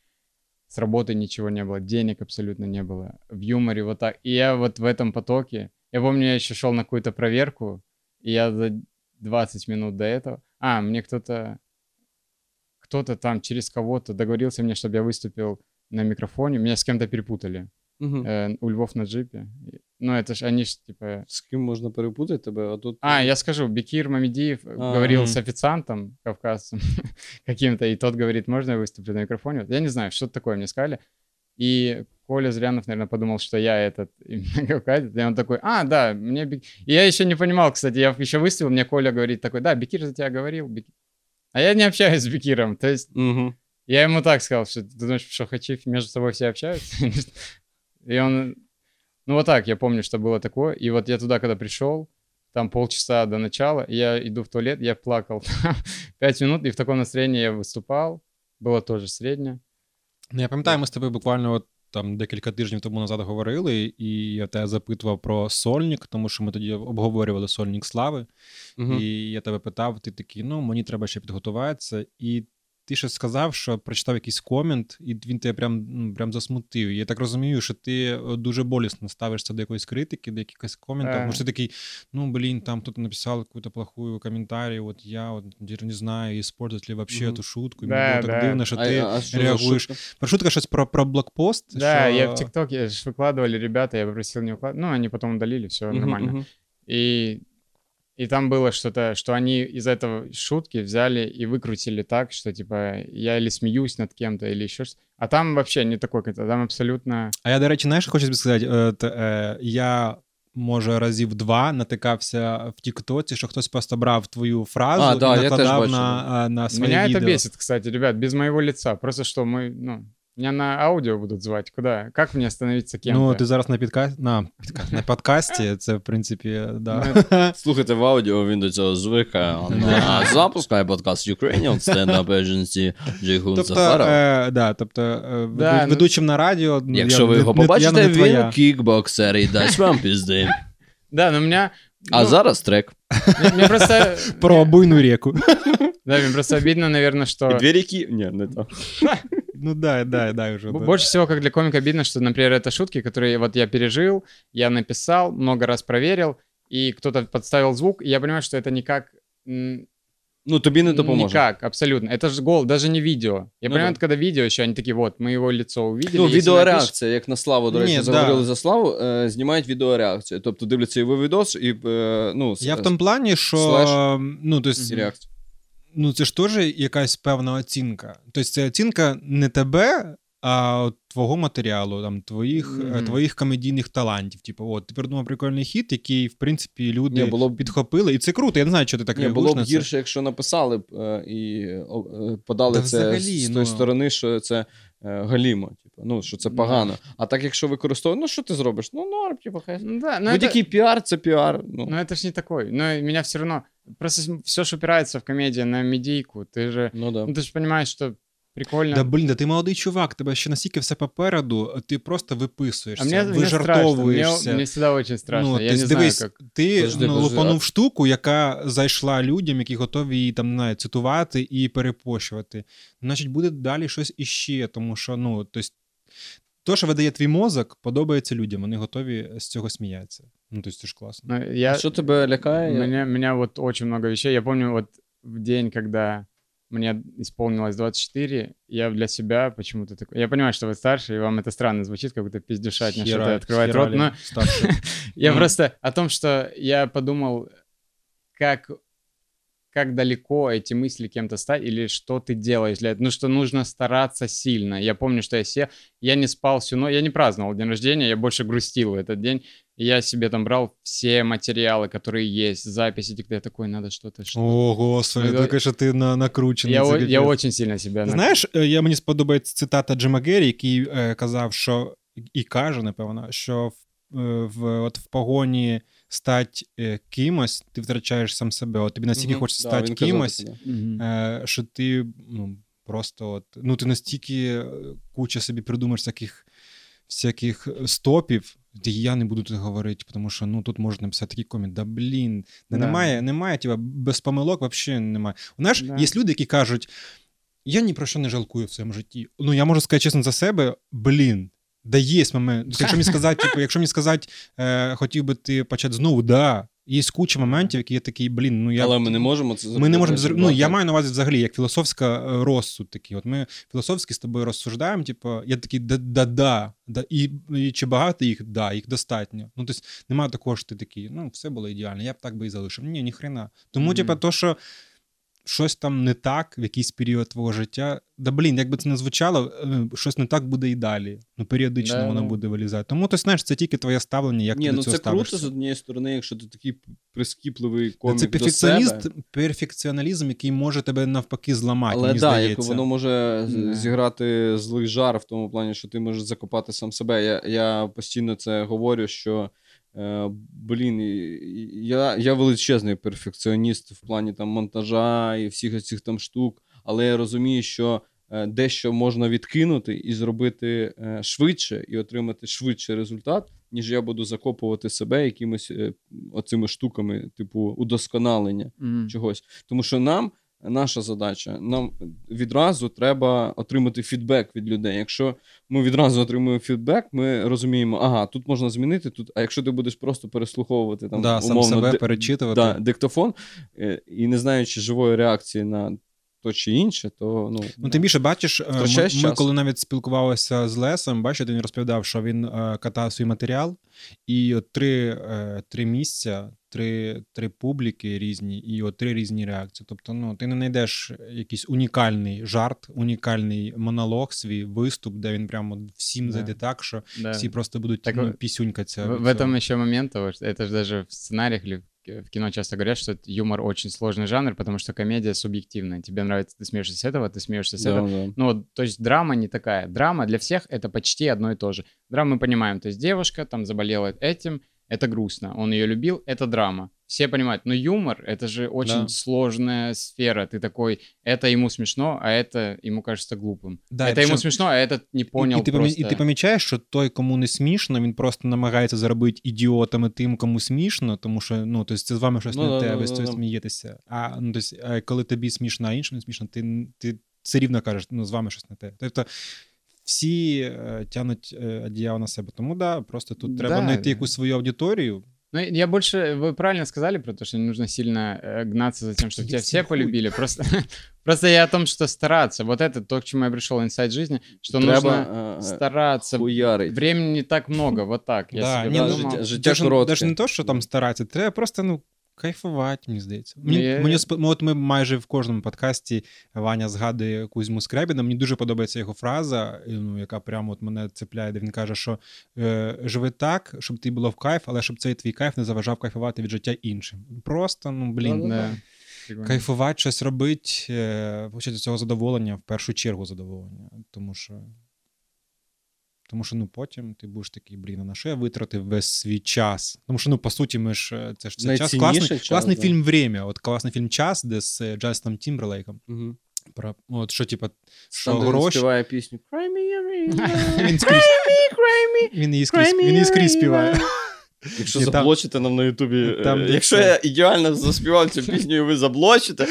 Speaker 1: С работы ничего не было, денег абсолютно не было. В юморе вот так. И я вот в этом потоке... Я помню, я еще шел на какую-то проверку, и я за 20 минут до этого... А, мне кто-то... Кто-то там через кого-то договорился мне, чтобы я выступил на микрофоне. Меня с кем-то перепутали.
Speaker 2: Мгм.
Speaker 1: Э, у Львов на джипе. Ну, это ж они ж, типа...
Speaker 2: З ким можна перепутати тебе, а тут.
Speaker 1: А, я скажу, Бекир Мамедиев э,
Speaker 2: А,
Speaker 1: говорил с официантом кавказцем каким-то, и тот говорит, можно я выступлю на микрофоне? Вот Я не знаю, что-то такое мне сказали. И Коля Зрянов, наверное, подумал, что я этот кавказец. И он такой, а, да, мне Бек-» И я еще не понимал, кстати, я еще выступил, мне Коля говорит такой, да, Бекир за тебя говорил. Бек-». А я не общаюсь с Бекиром. То есть
Speaker 2: Угу.
Speaker 1: я ему так сказал, что ты думаешь, что хачи между собой все общаются? И он... Ну вот так, я помню, что было такое. И вот я туда, когда пришел, там полчаса до начала, я иду в туалет, я плакал пять минут, и в таком настроении я выступал. Было тоже среднее.
Speaker 3: Ну, я пам'ятаю, ми з тобою буквально от, там декілька тижнів тому назад говорили, і я тебе запитував про сольник, тому що ми тоді обговорювали сольник слави.
Speaker 2: Угу.
Speaker 3: І я тебе питав, ти такий, ну мені треба ще підготуватися. І ти ще сказав, що прочитав якийсь комент, і він тебе прям, ну, прям засмутив. І я так розумію, що ти е, дуже болісно ставишся до якоїсь критики, до якихось коментів.
Speaker 1: Е.
Speaker 3: Може, ти такий, ну блін, там хтось написав якусь плохую коментарі, от я от, не знаю, использовать ли вообще
Speaker 2: Мгм.
Speaker 3: эту шутку. І
Speaker 1: Да,
Speaker 3: мені було так
Speaker 1: да.
Speaker 3: дивно, що
Speaker 2: а,
Speaker 3: ти
Speaker 2: а що за
Speaker 3: реагуєш.
Speaker 2: шутка?
Speaker 3: Про шутка щось про, про блокпост.
Speaker 1: Да,
Speaker 3: що...
Speaker 1: я в ТикТоке ж выкладывали ребята, я попросил не выкладывать. Ну, они потом удалили, все
Speaker 2: Мгм,
Speaker 1: нормально.
Speaker 2: мгм.
Speaker 1: И, и там было что-то, что они из этого шутки взяли и выкрутили так, что типа я или смеюсь над кем-то, или еще что-то. А там вообще не такой какой-то, там абсолютно...
Speaker 3: А я, до речі, знаєш, що хочу тобі сказати, е, т- е, я. Може, разів два натикався в Тіктоці, що хтось просто брав твою фразу
Speaker 2: А, да,
Speaker 3: і
Speaker 2: я теж
Speaker 3: накладав
Speaker 2: бачив,
Speaker 3: на, е, на своє
Speaker 1: Меня
Speaker 3: відео.
Speaker 1: это бесит, кстати, ребят, без моего лица. Просто что мы, ну, меня на аудио будут звать. Куда? Как мне становиться кем-то?
Speaker 3: Ну, ти зараз на підкасті, на, підкасті, на подкасті, це, в принципі, да.
Speaker 1: Ну,
Speaker 2: Слухайте в аудіо, він до цього звикає. А запускає подкаст Ukrainian Stand-Up Agency Джейгун
Speaker 3: Тобто,
Speaker 2: Сафаров.
Speaker 3: е, да, тобто е,
Speaker 1: Да, ну-
Speaker 3: ведучим на радіо. ну,
Speaker 2: Якщо
Speaker 3: я-
Speaker 2: ви
Speaker 3: не-
Speaker 2: його
Speaker 3: не- я
Speaker 2: побачите,
Speaker 3: твоя.
Speaker 2: він кікбоксер і дасть вам пізди.
Speaker 1: Да, но у меня...
Speaker 2: А
Speaker 1: ну,
Speaker 2: зараз трек.
Speaker 1: мне- Мне просто...
Speaker 3: Про буйну реку.
Speaker 1: Да, мне просто обидно, наверное, что...
Speaker 2: І дві ріки. Ні, не то.
Speaker 3: Ну да, да, да, вже.
Speaker 1: Б-
Speaker 3: да.
Speaker 1: Больше всего, как для комика, обидно, что, например, это шутки, которые вот я пережил, я написал, много раз проверил, и кто-то подставил звук, и я понимаю, что это никак... м,
Speaker 2: Ну, тобі не допоможе.
Speaker 1: Никак, абсолютно. Это же гол, даже не видео. Я
Speaker 2: Ну
Speaker 1: понимаю,
Speaker 2: да.
Speaker 1: это когда видео еще, они такие, вот, мы его лицо увидели.
Speaker 2: Ну,
Speaker 1: если напишешь-
Speaker 2: відеореакція, як на славу, до речі,
Speaker 3: Ні,
Speaker 2: заговорили
Speaker 3: да.
Speaker 2: за славу, е, знімають відеореакцію. Тобто дивляться його відос і е, ну,
Speaker 3: Я в
Speaker 2: с-
Speaker 3: тому плані, що
Speaker 2: Слеш.
Speaker 3: ну, то
Speaker 2: і
Speaker 3: есть,
Speaker 2: реакцію.
Speaker 3: Ну це ж теж якась певна оцінка. Тобто це оцінка не тебе, а от твого матеріалу, там, твоїх,
Speaker 1: Мгм.
Speaker 3: твоїх комедійних талантів. Типу, от, ти придумав прикольний хіт, який, в принципі, люди
Speaker 2: Ні, було б-
Speaker 3: підхопили. І це круто. Я не знаю, що ти так реагуєш
Speaker 2: було б
Speaker 3: на це.
Speaker 2: гірше, якщо написали б е, і е, подали
Speaker 3: Та
Speaker 2: це
Speaker 3: взагалі,
Speaker 2: з
Speaker 3: ну.
Speaker 2: тої сторони, що це галімо, типу, ну, що це погано. А так, якщо використовують, ну що ти зробиш? Ну, норм, типу, хай.
Speaker 1: Ну да, но
Speaker 2: Будь-який піар це піар. Ну,
Speaker 1: но это ж не такой. Но меня все равно... Просто все ж упирается в комедию на медийку. Ты же...
Speaker 2: ну да.
Speaker 1: Ну ты же понимаешь, что прикольно.
Speaker 3: Да блін, да ти молодий чувак, тебе ще настільки все попереду, ти просто виписуєшся,
Speaker 1: а. Мне,
Speaker 3: вижартовуєшся.
Speaker 1: мне всегда очень страшно.
Speaker 3: Ну,
Speaker 1: Я
Speaker 3: ти
Speaker 1: не знаю,
Speaker 3: дивись,
Speaker 1: как...
Speaker 3: ти
Speaker 2: Подожди,
Speaker 3: ну, лупанув штуку, яка зайшла людям, які готові її там не знаю, цитувати і перепощувати. Значить, буде далі щось іще, тому що ну, тобто, то, що видає твій мозок, подобається людям, вони готові з цього сміятися. Ну, тобто, це ж класно.
Speaker 1: Ну, я...
Speaker 2: Що тебе лякає? Я-
Speaker 1: Меня, меня вот очень много вещей. Я помню вот в день, когда мне исполнилось 24, я для себя почему-то такой... Я понимаю, что вы старше, и вам это странно звучит, как будто пиздюшатня, что-то
Speaker 3: Хера-
Speaker 1: открывать рот,
Speaker 3: херали
Speaker 1: но
Speaker 3: старше.
Speaker 1: я
Speaker 2: Мгм.
Speaker 1: просто о том, что я подумал, как как далеко эти мысли кем-то стать, или что ты делаешь для этого. Ну, что нужно стараться сильно. Я помню, что я сел, я не спал всю ночь, я не праздновал день рождения, я больше грустил в этот день. И я себе там брал все материалы, которые есть, записи, где я такой, надо что-то, что
Speaker 3: О, господи,
Speaker 1: Ну,
Speaker 3: таке, що ти на, накручений.
Speaker 1: я,
Speaker 3: це
Speaker 1: о-
Speaker 3: капець.
Speaker 1: я очень сильно себя...
Speaker 3: Ти
Speaker 1: нак-
Speaker 3: Знаєш, е, я мені сподобається цитата Джима Геррі, який е, казав, що і каже, напевно, що в, е, в, от в погоні стати е, кимось, ти втрачаєш сам себе. От тобі настільки
Speaker 2: Мгм.
Speaker 3: хочеться
Speaker 2: Да,
Speaker 3: стати кимось, е, що ти ну, просто от, ну, ти настільки е, куча собі придумаєш всяких, всяких стопів. Де я не буду тут говорити, тому що ну тут можна написати такий комент. Да блін, да.
Speaker 1: Да.
Speaker 3: немає, немає, тіба, без помилок взагалі немає. Знаєш,
Speaker 1: Да.
Speaker 3: є люди, які кажуть: я ні про що не жалкую в своєму житті. Ну, я можу сказати чесно за себе, блін. Да є момент. Якщо мені сказати, типу, якщо мені сказати, е, хотів би ти почати знову, да. Є куча моментів, які є такий, блін, ну я.
Speaker 2: Але ми не можемо це зробити.
Speaker 3: Ми не можемо
Speaker 2: зробити,
Speaker 3: Ну, я маю на увазі взагалі як філософська е, розсуд такий. От ми філософськи з тобою розсуждаємо, типу, я такий да-да-да. Да, і, і чи багато їх? Да, їх достатньо. Ну, тобто, немає такого, що ти такий, ну, все було ідеально, я б так би і залишив. Ні, ніхрена. Тому,
Speaker 1: Мгм.
Speaker 3: типу, то, що щось там не так в якийсь період твого життя. Да блін, як би це не звучало, е, щось не так буде і далі. Ну, періодично
Speaker 1: Да,
Speaker 3: воно
Speaker 1: ну.
Speaker 3: буде вилізати. Тому ти знаєш, це тільки твоє ставлення, як
Speaker 2: Ні,
Speaker 3: ти
Speaker 2: ну
Speaker 3: до цього
Speaker 2: це круто з однієї сторони, якщо ти такий прискіпливий комік
Speaker 3: Це
Speaker 2: до себе.
Speaker 3: перфекціоналізм, який може тебе навпаки зламати.
Speaker 2: Але
Speaker 3: мені
Speaker 2: як
Speaker 3: здається.
Speaker 2: воно може
Speaker 1: Да.
Speaker 2: зіграти злий жар в тому плані, що ти можеш закопати сам себе. Я, я постійно це говорю, що блін, і- і- я, я величезний перфекціоніст в плані там монтажа і всіх цих там штук, але я розумію, що е, дещо можна відкинути і зробити е, швидше і отримати швидше результат, ніж я буду закопувати себе якимось е, оцими штуками, типу удосконалення
Speaker 1: Мгм.
Speaker 2: чогось. Тому що нам наша задача, нам відразу треба отримати фідбек від людей. Якщо ми відразу отримуємо фідбек, ми розуміємо, ага, тут можна змінити, тут. А якщо ти будеш просто переслуховувати там
Speaker 3: да, сам себе
Speaker 2: ди-
Speaker 3: перечитувати.
Speaker 2: да, диктофон е, і не знаючи живої реакції на то чи інше, то ну,
Speaker 3: Ну, тим більше бачиш, е, ми, ми коли навіть спілкувалися з Лесом, бачите, він розповідав, що він е, катав свій матеріал, і от три, е, три місця, три, три публіки різні, і от три різні реакції. Тобто, ну, ти не знайдеш якийсь унікальний жарт, унікальний монолог, свій виступ, де він прямо всім
Speaker 1: Да.
Speaker 3: зайде так, що
Speaker 1: Да.
Speaker 3: всі просто будуть
Speaker 1: Так
Speaker 3: ну,
Speaker 1: ви-
Speaker 3: пісюнькатися.
Speaker 1: В,
Speaker 3: від
Speaker 1: в
Speaker 3: цього.
Speaker 1: этом еще момент того, что это же даже в сценариях или в в кино часто говорят, что это юмор очень сложный жанр, потому что комедия субъективная. Тебе нравится, ты смеешься с этого, ты смеешься с этого.
Speaker 2: да, да.
Speaker 1: Ну, вот, то есть драма не такая. Драма для всех это почти одно и то же. Драма мы понимаем, то есть девушка там заболела этим, это грустно. Он ее любил, это драма. Все понимают, но юмор это же очень
Speaker 2: Да.
Speaker 1: сложная сфера. Ты такой, это ему смешно, а это ему кажется глупым.
Speaker 3: Да,
Speaker 1: это ему
Speaker 3: причем-
Speaker 1: смешно, а этот не понял
Speaker 3: і, і, ти, помі-
Speaker 1: просто.
Speaker 3: і ти помічаєш, що той, кому не смішно, він просто намагається заробити ідіотами тим, кому смішно, тому що ну, тобто це з вами щось
Speaker 2: Ну,
Speaker 3: не
Speaker 2: да,
Speaker 3: те,
Speaker 2: да,
Speaker 3: ви з
Speaker 2: да,
Speaker 3: цього
Speaker 2: да.
Speaker 3: смієтеся. А ну, тобто, а коли тобі смішно, а іншим не смішно, ти, ти все рівно кажеш, ну, з вами щось не те. Тобто всі е, тянуть е, одіяло на себе. Тому да, просто тут треба
Speaker 1: Да.
Speaker 3: знайти якусь свою аудиторію.
Speaker 1: Ну, я больше, вы правильно сказали про то, что не нужно сильно э, гнаться за тем, чтобы тебя все
Speaker 3: Хуй.
Speaker 1: полюбили. Просто, просто я о том, что стараться. Вот это то, к чему я пришел инсайт жизни, что нужно
Speaker 2: Треба е,
Speaker 1: стараться.
Speaker 2: хуярить.
Speaker 1: Времени не так много, вот так. Я
Speaker 3: да,
Speaker 1: себе
Speaker 3: ні, ну,
Speaker 1: подумал.
Speaker 2: життя- життя
Speaker 3: даже,
Speaker 2: коротке.
Speaker 3: даже не то, що там старатися, треба просто ну, Кайфувати, мені здається. Мені,
Speaker 1: Є-
Speaker 3: мені спо- ну, от ми майже в кожному подкасті Ваня згадує Кузьму Скрябіна. Мені дуже подобається його фраза, ну, яка прямо от мене цепляє, де він каже, що е, живи так, щоб ти було в кайф, але щоб цей твій кайф не заважав кайфувати від життя іншим. Просто, ну блін,
Speaker 1: Да. Прикольно.
Speaker 3: кайфувати, щось робити, е, цього задоволення, в першу чергу задоволення. Тому що. Тому що ну потім ти будеш такий, блін, а на що я витратив весь свій час? Тому що, ну, по суті, ми ж е, це ж це час
Speaker 2: Найцінніший
Speaker 3: класний,
Speaker 2: час,
Speaker 3: класний
Speaker 2: да.
Speaker 3: фільм Время. От класний фільм Час, де з е, Джастом Тімберлейком.
Speaker 2: Угу.
Speaker 3: Про от що, типа, що
Speaker 2: Там, де він
Speaker 3: гроші.
Speaker 2: співає пісню Cry me a river,
Speaker 3: Він скрізь,
Speaker 2: cry me,
Speaker 3: він її скрізь,
Speaker 2: cry me
Speaker 3: він її
Speaker 2: a
Speaker 3: скрізь
Speaker 2: river.
Speaker 3: співає.
Speaker 2: Якщо
Speaker 3: Ні, там-
Speaker 2: заблочите нам на Ютубі,
Speaker 3: там
Speaker 2: е,
Speaker 3: є
Speaker 2: якщо
Speaker 3: це.
Speaker 2: я ідеально заспівав цю пісню, і ви заблочите,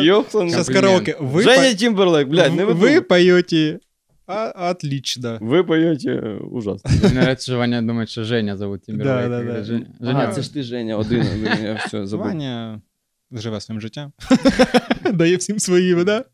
Speaker 2: йохлен.
Speaker 3: Зараз
Speaker 1: Комплімент.
Speaker 3: караоке. Ви,
Speaker 2: Женя
Speaker 3: по-
Speaker 2: Тімберлейк, блядь, не
Speaker 3: ви
Speaker 2: ви.
Speaker 3: поете. а, отлично.
Speaker 2: Ви поєте ужасно.
Speaker 1: Мне нравится, что Ваня думает, что Женя зовут Тимберлейк.
Speaker 3: Да, да, да.
Speaker 1: Женя,
Speaker 2: Ага,
Speaker 1: Женя,
Speaker 2: це ж ти, Женя, один, я все забув.
Speaker 3: Ваня живе своїм життям. Дає всім своїми, да?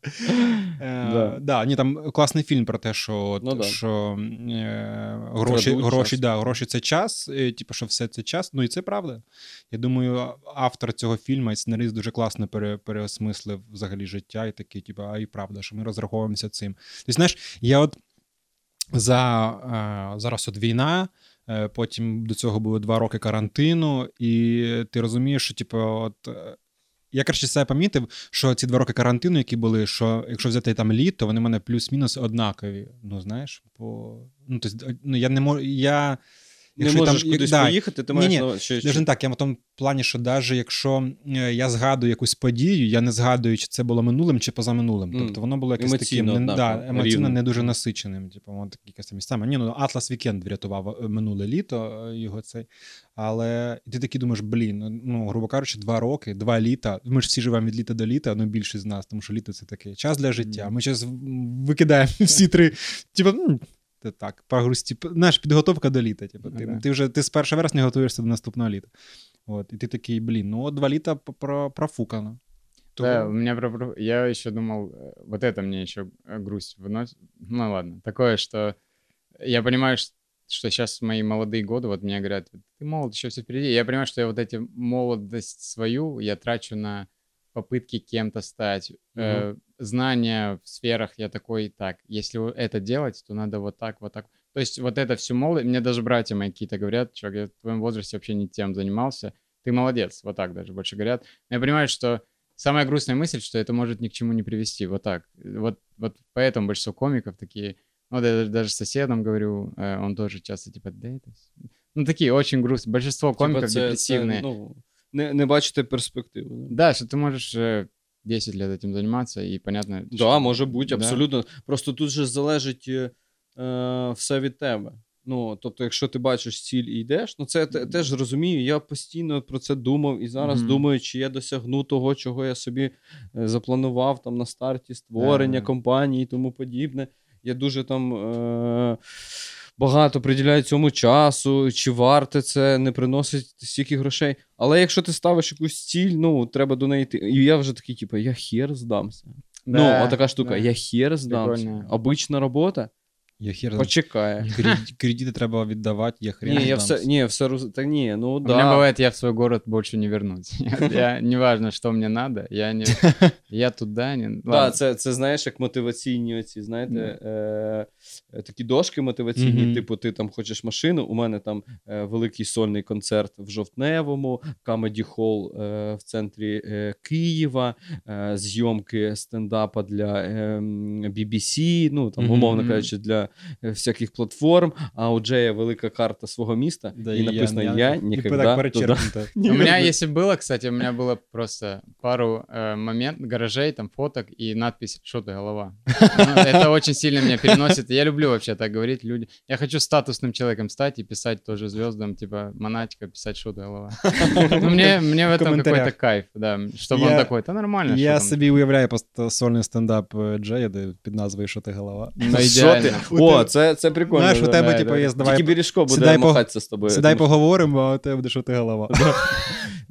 Speaker 3: Е,
Speaker 2: Да.
Speaker 3: ні, там класний фільм про те, що,
Speaker 2: Ну
Speaker 3: що е, гроші, гроші, да, гроші це час, типу, що все це час. Ну і це правда. Я думаю, автор цього фільму і сценарист дуже класно переосмислив взагалі життя і такий, типу, а і правда, що ми розраховуємося цим. Ти знаєш, я от за е, зараз от війна. Потім до цього було два роки карантину, і ти розумієш, що типу, от я краще себе помітив, що ці два роки карантину, які були, що якщо взяти там літ, то вони в мене плюс-мінус однакові. Ну знаєш, по ну тобто, ну я не можу. Я
Speaker 2: Не
Speaker 3: якщо
Speaker 2: можеш
Speaker 3: там-
Speaker 2: кудись
Speaker 3: да,
Speaker 2: поїхати, ти
Speaker 3: Ні-ні,
Speaker 2: маєш на що-
Speaker 3: Даже не так, я в тому плані, що навіть якщо е, я згадую якусь подію, я не згадую, чи це було минулим чи позаминулим.
Speaker 2: Мгм.
Speaker 3: Тобто воно було якесь
Speaker 2: Емоційно
Speaker 3: таким не, да, емоційно
Speaker 2: рівно.
Speaker 3: не дуже насиченим. Типу, воно такі якесь місцями. Ні, ну Атлас Вікенд врятував е, минуле літо е, його цей. Але ти такий думаєш, блін, ну, грубо кажучи, два роки, два літа. Ми ж всі живемо від літа до літа, ну більшість з нас, тому що літо це такий час для життя. Ми зараз викидаємо всі три. Типу, ну, це так, прогрузті. Знаєш, підготовка до літа. Типу, ти,
Speaker 1: Ага.
Speaker 3: ти вже ти з 1 вересня готуєшся до наступного літа. От, і ти такий, блін, ну от два літа п- про- профукано.
Speaker 1: Да, у меня про- про... Я еще думал, э, вот это мне еще э, грусть выносит. Ну ладно, такое, что я понимаю, ш- что сейчас мои молодые годы, вот мне говорят, ты молод, еще все впереди. Я понимаю, что я вот эти молодость свою я трачу на попытки кем-то стать. Э, знания в сферах я такой, так, если вот это делать, то надо вот так, вот так. То есть вот это всю молодость, мне даже братья мои какие-то говорят, чувак, я в твоем возрасте вообще не тем занимался, ты молодец, вот так даже больше говорят. Но я понимаю, что самая грустная мысль, что это может ни к чему не привести, вот так. Вот, вот поэтому большинство комиков такие, ну, да, я даже соседом говорю, э, он тоже часто типа, да это... с-». Ну, такие очень грустные. Большинство
Speaker 2: Типа,
Speaker 1: комиков
Speaker 2: це-
Speaker 1: депрессивные.
Speaker 2: Це, ну, не, не бачите перспективу. да.
Speaker 1: Да, что ты можешь э, 10 лет этим заниматься, и понятно...
Speaker 2: Да,
Speaker 1: что-
Speaker 2: може бути,
Speaker 1: Да.
Speaker 2: абсолютно. Просто тут же залежить е, е, все від тебе. Ну, тобто, якщо ти бачиш ціль і йдеш, ну це я те- теж розумію. Я постійно про це думав і зараз
Speaker 1: Мгм.
Speaker 2: думаю, чи я досягну того, чого я собі е, запланував там на старті створення
Speaker 1: Да.
Speaker 2: компанії і тому подібне. Я дуже там е- багато приділяє цьому часу, чи варте це, не приносить стільки грошей. Але якщо ти ставиш якусь ціль, ну треба до неї йти. І я вже такий, типу, я хер здамся.
Speaker 1: Да,
Speaker 2: ну, отака штука,
Speaker 1: да.
Speaker 2: я хер здамся.
Speaker 1: Прикольно.
Speaker 2: Обична робота
Speaker 3: Я хер
Speaker 2: почекає.
Speaker 3: Кредит- Кредити треба віддавати, я хрен.
Speaker 2: Ні, я все, ні, все роз... Та ні, ну
Speaker 1: У меня
Speaker 2: да.
Speaker 1: бывает, я в свой город больше не вернусь. Я, я- неважно, что мне надо, я не, я туда не.
Speaker 2: Да, це, це знаєш, як мотиваційні оці, знаєте, е, е, такі дошки мотиваційні, типу, ти там хочеш машину. У мене там е, великий сольний концерт в Жовтневому, Comedy Hall е, в центрі Києва, зйомки стендапа для BBC, ну там, умовно кажучи, для всяких платформ. А у Джея велика карта свого міста,
Speaker 3: Да,
Speaker 2: і написано Я,
Speaker 3: і
Speaker 2: ніколи
Speaker 3: так
Speaker 2: туди
Speaker 3: перечеркнуто.
Speaker 1: У меня, если было, кстати, у меня было просто пару э, момент, гаражей, там, фоток и надпись «Что ты, голова?». Ну, это очень сильно меня переносит. Я люблю вообще так говорить люди. Я хочу статусным человеком стать и писать тоже звездам, типа, монатика, писать «Что ты, голова?». Ну, мне, мне в этом
Speaker 3: комментариях.
Speaker 1: какой-то кайф, да, чтобы он
Speaker 3: Я-
Speaker 1: такой, да нормально,
Speaker 3: Я
Speaker 1: что там».
Speaker 3: собі уявляю просто сольний стендап е, Джея, де під назвою Що ти голова.
Speaker 1: Ну,
Speaker 2: Що
Speaker 1: идеально.
Speaker 2: ти? О, це, це прикольно.
Speaker 3: Знаєш, у
Speaker 2: да.
Speaker 3: тебе,
Speaker 1: да,
Speaker 3: типу,
Speaker 1: да.
Speaker 3: є
Speaker 2: Тільки
Speaker 3: давай.
Speaker 2: Бережко буде
Speaker 3: сідай по-
Speaker 2: махатися з тобою.
Speaker 3: Сідай
Speaker 2: тому що-
Speaker 3: поговоримо, а у тебе буде що ти голова.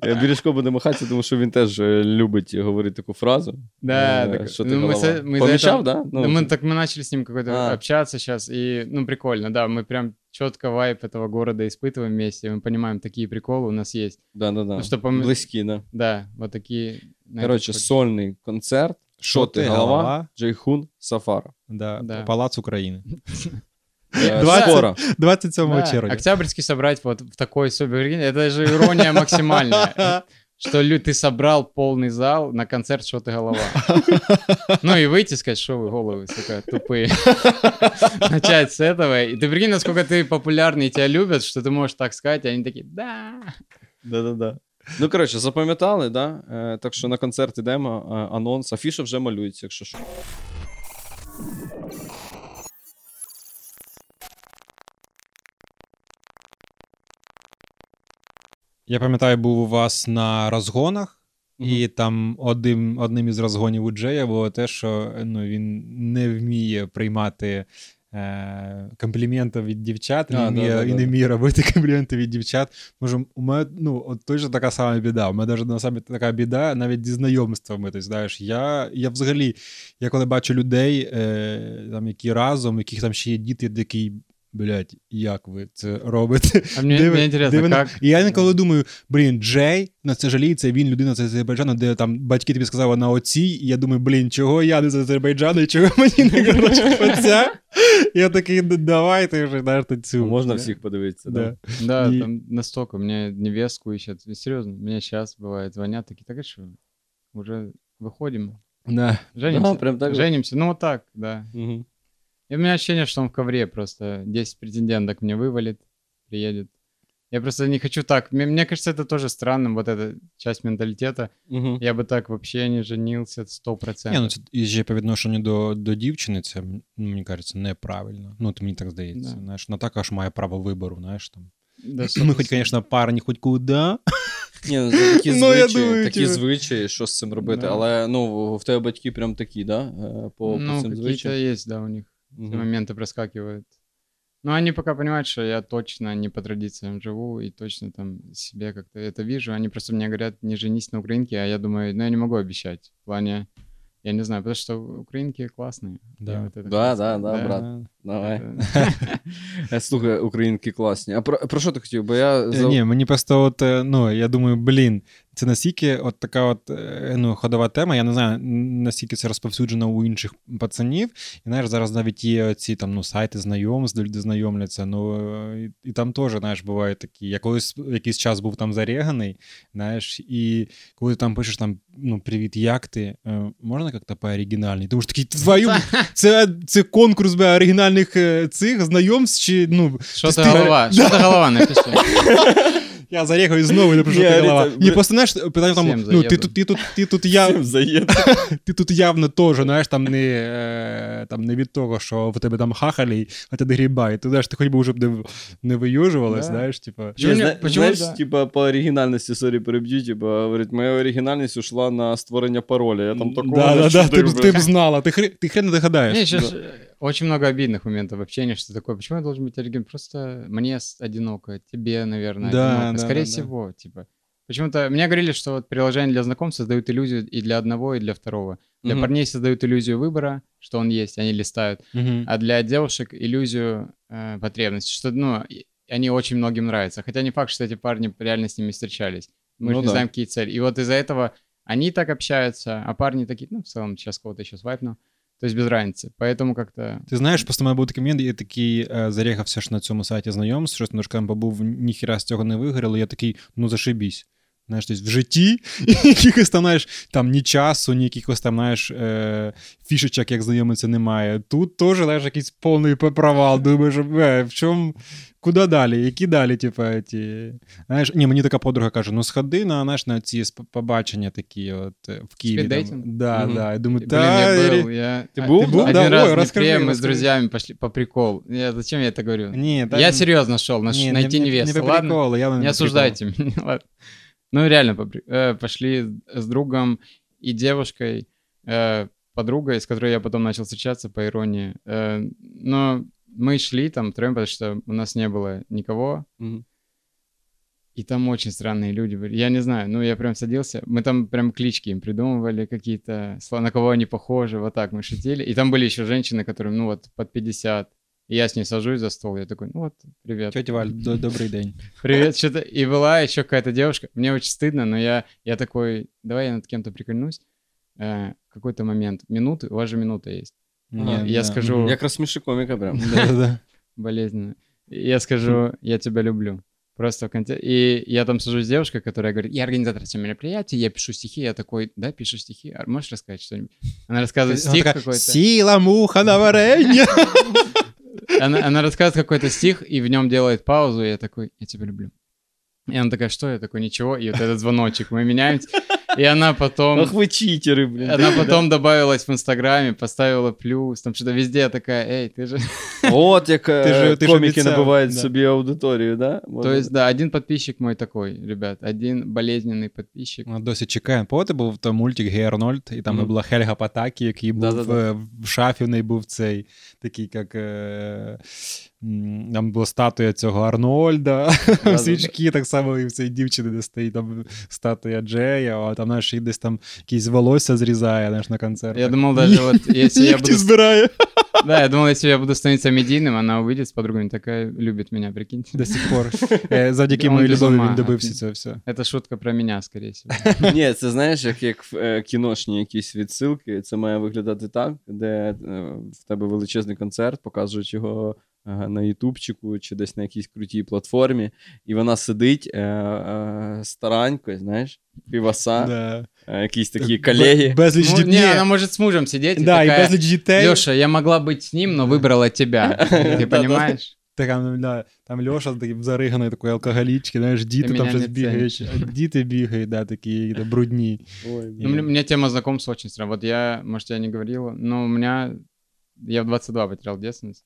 Speaker 2: Я Бережко буде махатися, тому що він теж е, любить говорити таку фразу.
Speaker 1: Да,
Speaker 2: Э,
Speaker 1: так,
Speaker 2: что ты
Speaker 1: ну, мы,
Speaker 2: голова?
Speaker 1: с- мы из-за
Speaker 2: Помечал,
Speaker 1: этого-
Speaker 2: да?
Speaker 1: Ну, мы, так мы начали с ним какой-то
Speaker 2: А.
Speaker 1: общаться сейчас, и, ну, прикольно, да, мы прям четко вайп этого города испытываем вместе, мы понимаем, такие приколы у нас есть.
Speaker 2: Да, да, да.
Speaker 1: Ну, что пом-
Speaker 2: Близькі, да.
Speaker 1: Да, вот такие... на это
Speaker 2: Коротше,
Speaker 1: хочется.
Speaker 2: сольний концерт. Що ти, голова? Джейхун Сафара.
Speaker 3: Да,
Speaker 1: Да.
Speaker 3: Палац України.
Speaker 2: Е,
Speaker 1: Двадцять-
Speaker 2: Скоро.
Speaker 3: 27
Speaker 1: Да,
Speaker 3: червня.
Speaker 1: Октябрьский собрать вот в такой супер... Это же ирония максимальная. Что лю- ты собрал полный зал на концерт «Что ты голова». Ну и выйти сказать, что вы головы, сука, тупые. Начать с этого. И ты прикинь, насколько ты популярный, и тебя любят, что ты можешь так сказать, и они такие, да.
Speaker 2: Да-да-да. Ну, коротше, запам'ятали, да? Е, так що на концерт йдемо, е, анонс, афіша вже малюється, якщо що.
Speaker 3: Я пам'ятаю, був у вас на розгонах, і там одним, одним із розгонів у Джея було те, що ну, він не вміє приймати компліменти від дівчат,
Speaker 2: А,
Speaker 3: і,
Speaker 2: да, да,
Speaker 3: і
Speaker 2: да,
Speaker 3: не
Speaker 2: да.
Speaker 3: вміє робити компліменти від дівчат. Може, у мене ну, от точно така сама біда. У мене навіть на самі така біда, навіть зі знайомствами. Ти знаєш, я, я взагалі, я коли бачу людей, е, там, які разом, яких там ще є діти, я Блять, як ви це робите?
Speaker 1: А
Speaker 3: ви-
Speaker 1: мне интересно,
Speaker 3: де вони-
Speaker 1: как...
Speaker 3: І я інколи думаю, блін, Джей на це жаліється, він людина з Азербайджану, де там батьки тобі сказали на оці, і я думаю, блін, чого я не з Азербайджану, і чого мені не коротше оця? Я такий, «Ну, давайте вже знаєш, танцюй.
Speaker 2: Можна всіх подивитися, да?
Speaker 3: Да.
Speaker 1: Да,
Speaker 3: И-
Speaker 1: там настолько. Мне невестку ищут. И Серьезно, мне сейчас бывает звонят такие, так а что, уже выходим,
Speaker 3: Да.
Speaker 1: женимся.
Speaker 2: Да, прям так?
Speaker 1: Женимся, ну вот так, да.
Speaker 2: Мгм.
Speaker 1: И у меня ощущение, что он в ковре просто 10 претенденток мне вывалит, приедет. Я просто не хочу так. Мне, мне кажется, это тоже странным, вот эта часть менталитета.
Speaker 2: Мгм.
Speaker 1: Я бы так вообще не женился 100%.
Speaker 3: Ні, ну це і ще по відношенню до, до дівчини, це ну, мені кажеться, неправильно. Ну, от мені так здається.
Speaker 1: Да.
Speaker 3: Знаєш, вона також має право вибору, знаєш там.
Speaker 1: Да,
Speaker 3: Ну, хоч, звісно, парні, хоч куди.
Speaker 2: Ні, ну, це такі
Speaker 3: Ну, я
Speaker 2: звичаї,
Speaker 3: думаю,
Speaker 2: такі
Speaker 3: типу.
Speaker 2: звичаї, що з цим робити.
Speaker 1: Да.
Speaker 2: Але ну, в тебе батьки прям такі, да? е, По,
Speaker 1: ну,
Speaker 2: по цим
Speaker 1: какие-то
Speaker 2: звичаям.
Speaker 1: есть, да, у них
Speaker 2: Мгм.
Speaker 1: моменты проскакивают. Но они пока понимают, что я точно не по традициям живу и точно там себе как-то это вижу. Они просто мне говорят, не женись на украинке, а я думаю, ну я не могу обещать. В плане, я не знаю, потому что украинки классные.
Speaker 3: Да.
Speaker 1: Я вот это
Speaker 2: Да,
Speaker 1: хочу
Speaker 2: да,
Speaker 1: сказать.
Speaker 2: да, брат.
Speaker 3: Е,
Speaker 2: Давай.
Speaker 1: Это-
Speaker 2: Е, Слухай, українки класні. А про, про що ти хотів? Бо я
Speaker 3: Е,
Speaker 2: за...
Speaker 3: Ні, мені просто от, е, ну, я думаю, блін, це настільки от така от е, ну, ходова тема. Я не знаю, наскільки це розповсюджено у інших пацанів. І знаєш, зараз навіть є ці там ну, сайти знайомств, де люди знайомляться. Ну е, і, і там теж, знаєш, бувають такі. Я колись якийсь час був там зареганий, знаєш, і коли ти там пишеш там, ну, привіт, як ти? Е, Можна як-то по-оригінальній? Тому що такий твою, це, це конкурс бля, оригінальних е, цих знайомств, чи ну.
Speaker 1: Что
Speaker 3: Ты
Speaker 1: ты голова? Что ты голова? Напиши.
Speaker 3: Я зарегаю знову і напишу ти голова. Ні, просто знаєш, питання
Speaker 1: Всім
Speaker 3: ну ти тут, ти тут, ти тут я,
Speaker 2: Всім заєд.
Speaker 3: ти тут явно теж, знаєш, там не, е, там не від того, що в тебе там хахалі, а тебе грібає. Ти знаєш, ти хоч би вже б не, не виюжувалась, знаєш, типа.
Speaker 1: Не-
Speaker 2: знаєш, типа по оригінальності, сорі, переб'ю, типа, говорить, моя оригінальність ушла на створення пароля. Я там такого
Speaker 3: да,
Speaker 2: не
Speaker 3: да, да, ти, б- ти знала, хрен, ти хрен не догадаєш.
Speaker 1: Очень много обидных моментов в общении, что такое, почему я должен быть оригинален? Просто мне одиноко, тебе, наверное,
Speaker 3: Да,
Speaker 1: одиноко.
Speaker 3: да,
Speaker 1: Скорее
Speaker 3: да, да.
Speaker 1: всего, типа. Почему-то мне говорили, что вот приложения для знакомств создают иллюзию и для одного, и для второго. Для
Speaker 2: Мгм.
Speaker 1: парней создают иллюзию выбора, что он есть, они листают,
Speaker 3: Мгм.
Speaker 1: а для девушек иллюзию э, потребности, что, ну, они очень многим нравятся. Хотя не факт, что эти парни реально с ними встречались. Мы
Speaker 2: Ну
Speaker 1: же не
Speaker 2: да.
Speaker 1: знаем, какие цели. И вот из-за этого они так общаются, а парни такие, ну, в целом, сейчас кого-то еще свайпну. То есть без разницы. Поэтому как-то...
Speaker 3: Ти знаєш, просто в мене був такий момент, я такий е, зарягався ж на цьому сайті знайомств, щось немножко там побув, ніхіра з цього не вигоріло, я такий, ну зашибісь. Знаєш, тобто в житті якихось там, знаєш, там ні часу, ні якихось там, знаєш, е, фішечок, як знайомиться, немає. Тут теж, знаєш, якийсь повний провал. Думаєш, е, в чому, куди далі? Які далі, типу, ті... Знаєш, ні, мені така подруга каже, ну сходи на, знаєш, на ці сп- побачення такі от е, в Києві. Там.
Speaker 1: Спіддейтинг?
Speaker 3: Да,
Speaker 2: Мгм.
Speaker 3: да. Я думаю,
Speaker 1: Блин,
Speaker 3: та,
Speaker 1: я
Speaker 3: рі-
Speaker 1: был, я...
Speaker 2: Ты
Speaker 1: а,
Speaker 2: был?
Speaker 3: Ты был?
Speaker 1: Один
Speaker 3: Да,
Speaker 1: раз
Speaker 3: ой,
Speaker 1: в
Speaker 3: расскажи,
Speaker 1: Днепре мы с
Speaker 3: расскажи.
Speaker 1: друзьями пошли по приколу. Я, зачем я это говорю?
Speaker 3: Ні, та
Speaker 1: я
Speaker 3: ні.
Speaker 1: серьезно шел, наш,
Speaker 3: Не,
Speaker 1: найти
Speaker 3: не, не,
Speaker 1: невесту.
Speaker 3: Не по
Speaker 1: ладно?
Speaker 3: приколу, я
Speaker 1: Не осуждайте меня, ладно. Ну, реально, э, пошли с другом и девушкой, э, подругой, с которой я потом начал встречаться, по иронии. Э, но мы шли там втроем, потому что у нас не было никого.
Speaker 2: Мгм.
Speaker 1: И там очень странные люди были. Я не знаю, ну я прям садился, мы там прям клички им придумывали какие-то, на кого они похожи, вот так мы шутили. И там были еще женщины, которым, ну вот, под 50. И я с ней сажусь за стол, я такой, ну вот, привет.
Speaker 3: Тетя Валь, до- добрий день.
Speaker 1: Привет, что-то. И была еще какая-то девушка. Мне очень стыдно, но я, я такой, давай я над кем-то прикольнусь. Э, какой-то момент. Минуты, у вас же минута есть.
Speaker 3: Ні,
Speaker 1: я
Speaker 3: да.
Speaker 1: скажу-
Speaker 2: Як розсміши коміка прям.
Speaker 3: Да-да-да.
Speaker 1: Болезненно. И я скажу, я тебя люблю. Просто в конте... И я там сажусь с девушкой, которая говорит, я организатор этого мероприятия, я пишу стихи. Я такой, да, пишешь стихи? А можешь рассказать что-нибудь? Она рассказывает
Speaker 3: Вона
Speaker 1: стих
Speaker 3: така,
Speaker 1: какой-то.
Speaker 3: Сіла муха на варення.
Speaker 1: Она, она рассказывает какой-то стих, и в нем делает паузу, и я такой, я тебя люблю. И она такая, что? Я такой, ничего. И вот этот звоночек, мы меняемся. И она потом...
Speaker 2: Ах ви читери, блін.
Speaker 1: Она потом добавилась в Инстаграме, поставила плюс, там что-то везде такая, эй, ты же...
Speaker 2: От як е,
Speaker 3: Ти ж- ти ж
Speaker 2: коміки
Speaker 3: обіцяв,
Speaker 2: набувають
Speaker 3: да.
Speaker 2: собі аудиторію, да?
Speaker 1: То есть, да, один подписчик мой такой, ребят, один болезненный подписчик.
Speaker 3: Ми досі чекаємо. Пам'ятаєте, був там мультик Гей Арнольд, і там
Speaker 2: Мгм.
Speaker 3: була Хельга Патакі, який був
Speaker 2: Да-да-да.
Speaker 3: е, в шафі, в неї був цей такий, як. е, Там була статуя цього Арнольда,
Speaker 2: Да-да-да.
Speaker 3: так само і в цій дівчини, де стоїть там статуя Джея, а там, знаєш, і десь там якісь волосся зрізає, знаєш, на концертах.
Speaker 1: Я думал даже вот, если я буду...
Speaker 3: збирає.
Speaker 1: Да, я думал, если я буду становиться медийным, она увидит з подругами, такая любит мене, прикиньте.
Speaker 3: До сих пор. Завдяки моїй любові він добився цього все.
Speaker 1: Це шутка про мене, скоріше всього.
Speaker 2: Ні, це знаєш, як, як в е, кіношні якісь відсилки. Це має виглядати так, де е, в тебе величезний концерт, показують його на Ютубчику чи десь на якійсь крутій платформі, і вона сидить е, е, старанько, знаєш, піваса,
Speaker 3: Да.
Speaker 2: е, якісь такі колеги.
Speaker 3: Б- Безліч
Speaker 1: Ну,
Speaker 3: дітей.
Speaker 1: не, она может с мужем сидеть и
Speaker 3: Да, і
Speaker 1: такая,
Speaker 3: безліч дітей.
Speaker 1: Леша, я могла быть с ним, но выбрала тебя. Ты
Speaker 2: Да-да.
Speaker 1: понимаешь?
Speaker 3: Так, там, да, там Льоша такий зариганий такої алкоголічки, знаєш, діти
Speaker 1: Ти
Speaker 3: там
Speaker 1: мене
Speaker 3: щось
Speaker 1: не
Speaker 3: бігають. а Діти бігають, да, такі да, брудні.
Speaker 2: Ой,
Speaker 1: Ну, мне, мне тема знакомства очень странная. Вот я, может, я не говорила, но у меня... Я в 22 потерял девственность.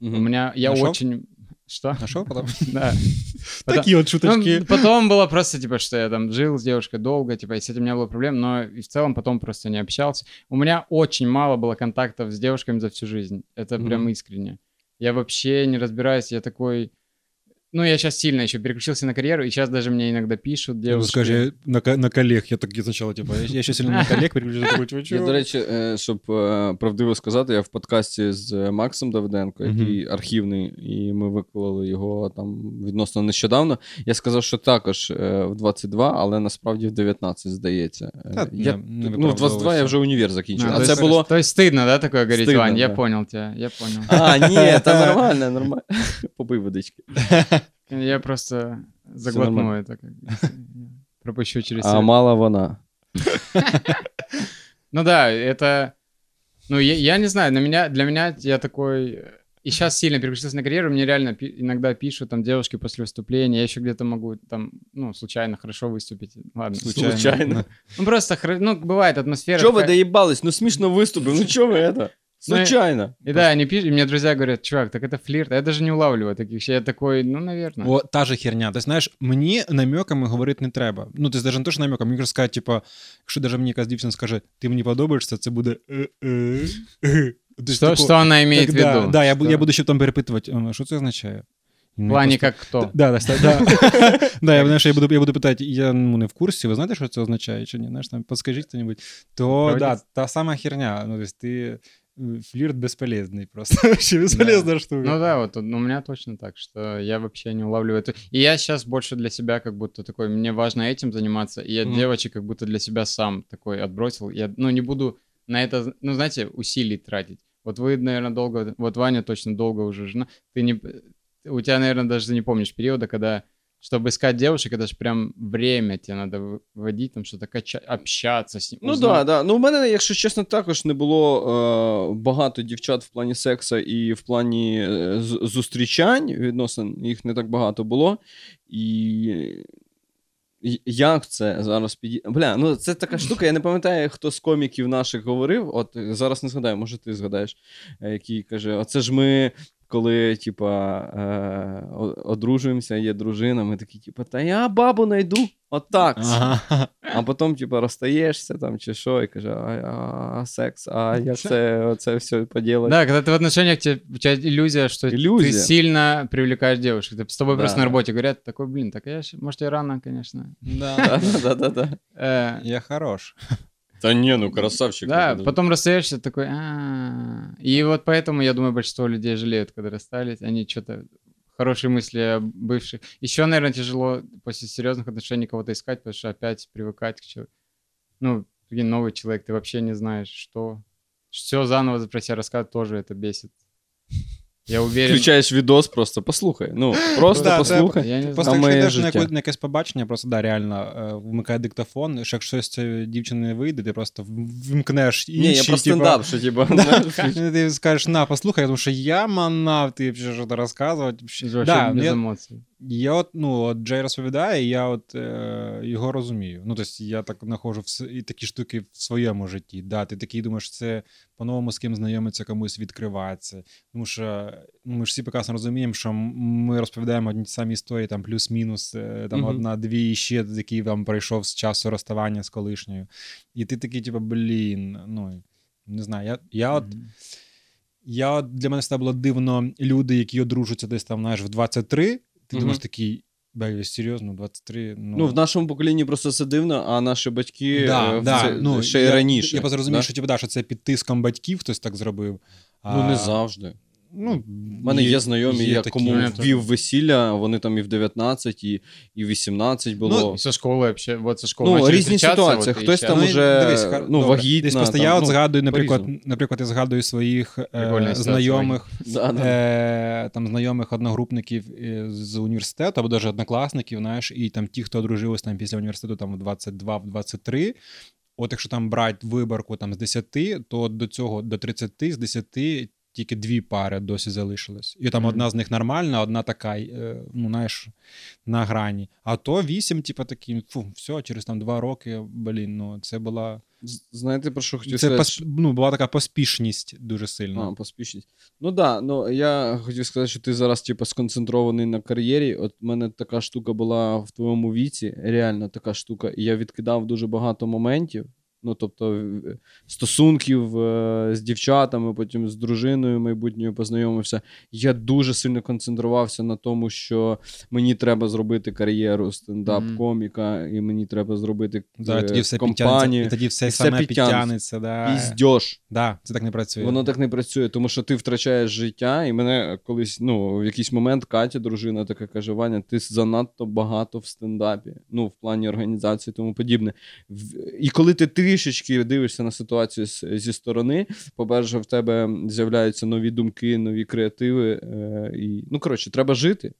Speaker 1: У
Speaker 2: Мгм.
Speaker 1: меня... Я
Speaker 3: Нашел?
Speaker 1: очень... Что?
Speaker 3: Що потім?
Speaker 1: Да. Потом-
Speaker 3: Такі от шуточки.
Speaker 1: Ну, потом было просто, типа, что я там жил с девушкой долго, типа, и с этим не было проблем, но и в целом потом просто не общался. У меня очень мало было контактов с девушками за всю жизнь. Это прям искренне. Я вообще не разбираюсь, я такой... Ну, я сейчас сильно еще переключился на карьеру, и сейчас даже мне иногда пишут
Speaker 3: Ну. Скажи, на, на коллег. Я такий спочатку, типу, я, я ще сильно на коллег переключився.
Speaker 2: Я, до речі, щоб е, правдиво сказати, я в подкасті з е, Максом Давиденко, який архівний, і ми виклали його там відносно нещодавно. Я сказав, що також е, в 22, але насправді в 19, здається. Е,
Speaker 3: Та,
Speaker 2: я,
Speaker 3: не- не
Speaker 2: ну, в 22 я вже універ закінчив.
Speaker 1: А,
Speaker 2: а
Speaker 1: то
Speaker 2: це
Speaker 1: есть-
Speaker 2: було.
Speaker 1: То есть стыдно, да, такое говорить,
Speaker 2: Стыдно,
Speaker 1: Вань? Я понял тебя, я понял.
Speaker 2: А, ні, та нормально, нормально. Попий водички.
Speaker 1: Я просто заглотну это, как бы, пропущу через
Speaker 2: А мала вона.
Speaker 1: Ну да, это... Ну, я, я не знаю, на меня, для меня я такой... И сейчас сильно переключился на карьеру, мне реально пи- иногда пишут там девушки после выступления, я еще где-то могу там, ну, случайно хорошо выступить. Ладно,
Speaker 2: Случайно.
Speaker 1: Ну, просто, ну, бывает атмосфера.
Speaker 2: Чого ви
Speaker 1: такая-
Speaker 2: доїбались? Ну смішно виступив. Ну чого ви це? Случайно.
Speaker 1: И да, они пишут, и мне друзья говорят, чувак, так это флирт. А я даже не улавливаю таких вещей. Я такой, ну, наверное.
Speaker 3: О, та же херня. Ти знаєш, мені намеками говорити не треба. Ну, ти навіть не то, що намеками, мені сказати, типу, якщо навіть мені якась дівчина скаже, ти мені подобаєшся, це буде. «Е-е, е». Ти ж
Speaker 1: Что,
Speaker 3: таку-
Speaker 1: что она имеет
Speaker 3: Так,
Speaker 1: в виду?
Speaker 3: Да, да я, бу-
Speaker 1: Что?
Speaker 3: я буду ще там перепитувати, «А, що це означає? І
Speaker 1: В
Speaker 3: мені
Speaker 1: плане
Speaker 3: просто-
Speaker 1: как кто?
Speaker 3: Да, да, ста- да. да, я, знаєш, я, буду, я буду питати, я ну, не в курсі, ви знаєте, що це означає, чи ні? Знаєш, там, подскажіть хто-нибудь. То,
Speaker 1: Правда?
Speaker 3: да, та сама херня. Ну, то есть ти е, флірт безполезний просто. Вообще безполезна штука.
Speaker 1: Ну да, вот у меня точно так, что я вообще не улавливаю это. И я сейчас больше для себя как будто такой, мне важно этим заниматься, и я
Speaker 2: Мгм.
Speaker 1: девочек как будто для себя сам такой отбросил. Я, ну, не буду на это, ну, знаете, усилий тратить. Вот вы, наверное, долго, вот Ваня точно долго уже жена. Ты не, у тебя, наверное, даже не помнишь периода, когда, чтобы искать девушек, это же прям время тебе надо вы- вводить, там что-то качать, общаться с ним.
Speaker 2: Ну
Speaker 1: узнать.
Speaker 2: так, да, да. Ну, у мене, якщо чесно, також не було е, багато дівчат в плані секса і в плані е, з- зустрічань відносин, їх не так багато було. І і- як це зараз піді... Бля, ну це така штука, я не пам'ятаю, хто з коміків наших говорив. От е, зараз не згадаю, може ти згадаєш, е, який каже: Оце ж ми коли, типа, е, о- одружуємося, є дружина, ми такі, типа, та я бабу найду. Отак.
Speaker 3: Ага.
Speaker 2: А потім, типа, розстаєшся там чи що, і каже, а, а, а секс, а як це, це все поділати?
Speaker 1: Да, когда ты в отношениях, тебе, у тебя иллюзия, что ты
Speaker 2: Иллюзия.
Speaker 1: сильно привлекаешь девушек. Ты с тобой
Speaker 2: Да.
Speaker 1: просто на работе говорят, такой, блин, так я, щ- может, и рано, конечно.
Speaker 3: Да.
Speaker 2: Да-да-да.
Speaker 1: Э,
Speaker 3: Я хорош.
Speaker 2: Та ні, ну красавчик.
Speaker 1: Да, потом расстаешься, такой, «А-а-а». И вот поэтому, я думаю, большинство людей жалеют, когда расстались. Они что-то хорошие мысли о бывших. Еще, наверное, тяжело после серьезных отношений кого-то искать, потому что опять привыкать к человеку. Ну, прикинь, новый человек, ты вообще не знаешь, что. Все заново про себя рассказывать тоже это бесит. Я уверен.
Speaker 2: Включаєш відос, просто послухай. Ну, просто
Speaker 3: Да, це-
Speaker 2: послухай.
Speaker 1: Я не
Speaker 3: Просто
Speaker 2: Там
Speaker 1: знаю.
Speaker 3: якщо
Speaker 2: моє
Speaker 3: йдеш на,
Speaker 2: життя.
Speaker 3: яку- на якесь побачення, просто да, реально е, вмикає диктофон, що якщо з цієї дівчини не вийде, ти просто вмкнеш інші,
Speaker 2: Ні, я про
Speaker 3: типа,
Speaker 2: стендап, що типа.
Speaker 3: Да, ти скажеш, на, послухай, тому що я манав, ти взагалі що розказувати.
Speaker 1: Вообще
Speaker 3: Да,
Speaker 1: без
Speaker 3: я-
Speaker 1: эмоций.
Speaker 3: Я от, ну, от Джей розповідає, і я от е, його розумію. Ну, тобто я так знаходжу і такі штуки в своєму житті. Да, ти такий думаєш, це по-новому з ким знайомиться, комусь відкриватися. Тому що ну, ми ж всі прекрасно розуміємо, що ми розповідаємо одні ті самі історії, там плюс-мінус, е, там
Speaker 2: Мгм.
Speaker 3: одна-дві ще, який вам пройшов з часу розставання з колишньою. І ти такий, типу, блін, ну. Не знаю, я, я от я для мене це було дивно люди, які одружуються десь там, знаєш, в 23. Ти
Speaker 2: угу.
Speaker 3: думаєш такий, бля, серйозно, 23. Ну,
Speaker 2: Ну, в нашому поколінні просто це дивно, а наші батьки
Speaker 3: да,
Speaker 2: е,
Speaker 3: да,
Speaker 2: це-
Speaker 3: ну,
Speaker 2: ще й
Speaker 3: я,
Speaker 2: раніше.
Speaker 3: Я просто розумію,
Speaker 2: да?
Speaker 3: що, типу, да, що це під тиском батьків хтось так зробив.
Speaker 2: Ну, не завжди.
Speaker 3: Ну,
Speaker 2: У мене є, знайомі,
Speaker 3: є
Speaker 2: я
Speaker 3: такі.
Speaker 2: кому
Speaker 1: Ну, я
Speaker 2: ввів весілля, вони там і в 19, і, і в 18 було.
Speaker 1: И со школы вообще, вот со школы
Speaker 2: Ну, різні ситуації. Хтось там
Speaker 3: Ну,
Speaker 2: уже,
Speaker 3: дивись, ха-
Speaker 2: ну, вагітна,
Speaker 3: Десь просто
Speaker 2: там,
Speaker 3: я от
Speaker 2: ну,
Speaker 3: згадую, наприклад,
Speaker 2: по-різному.
Speaker 3: наприклад, я згадую своїх е, знайомих,
Speaker 2: Да, да.
Speaker 3: е, там, знайомих одногрупників з університету, або навіть однокласників, знаєш, і там ті, хто одружились там після університету там в 22, в 23, От якщо там брати виборку там, з 10, то до цього до 30 з 10 тільки дві пари досі залишились. І там
Speaker 1: Мгм.
Speaker 3: одна з них нормальна, одна така, е, ну, знаєш, на грані. А то вісім, типу, такі, фу, все, через там два роки, блін, ну це була.
Speaker 2: Знаєте, про що хотів
Speaker 3: Це
Speaker 2: сказати?
Speaker 3: пос, ну, була така поспішність дуже сильна.
Speaker 2: А, поспішність. Ну да, ну я хотів сказати, що ти зараз, типу, сконцентрований на кар'єрі. От в мене така штука була в твоєму віці, реально така штука, і я відкидав дуже багато моментів. Ну, тобто, стосунків е, з дівчатами, потім з дружиною майбутньою познайомився. Я дуже сильно концентрувався на тому, що мені треба зробити кар'єру стендап-коміка, і мені треба зробити
Speaker 3: Да,
Speaker 2: е,
Speaker 3: тоді все
Speaker 2: компанію.
Speaker 3: і тоді все
Speaker 2: і все
Speaker 3: саме
Speaker 2: підтягнеться.
Speaker 3: Да.
Speaker 2: Піздьош.
Speaker 3: Да, це так не працює.
Speaker 2: Воно так не працює, тому що ти втрачаєш життя, і мене колись, ну, в якийсь момент Катя, дружина, така каже: Ваня, ти занадто багато в стендапі, ну, в плані організації тому подібне. І коли ти трішечки дивишся на ситуацію з- зі сторони, по-перше, в тебе з'являються нові думки, нові креативи. Е, і, ну, коротше, треба жити.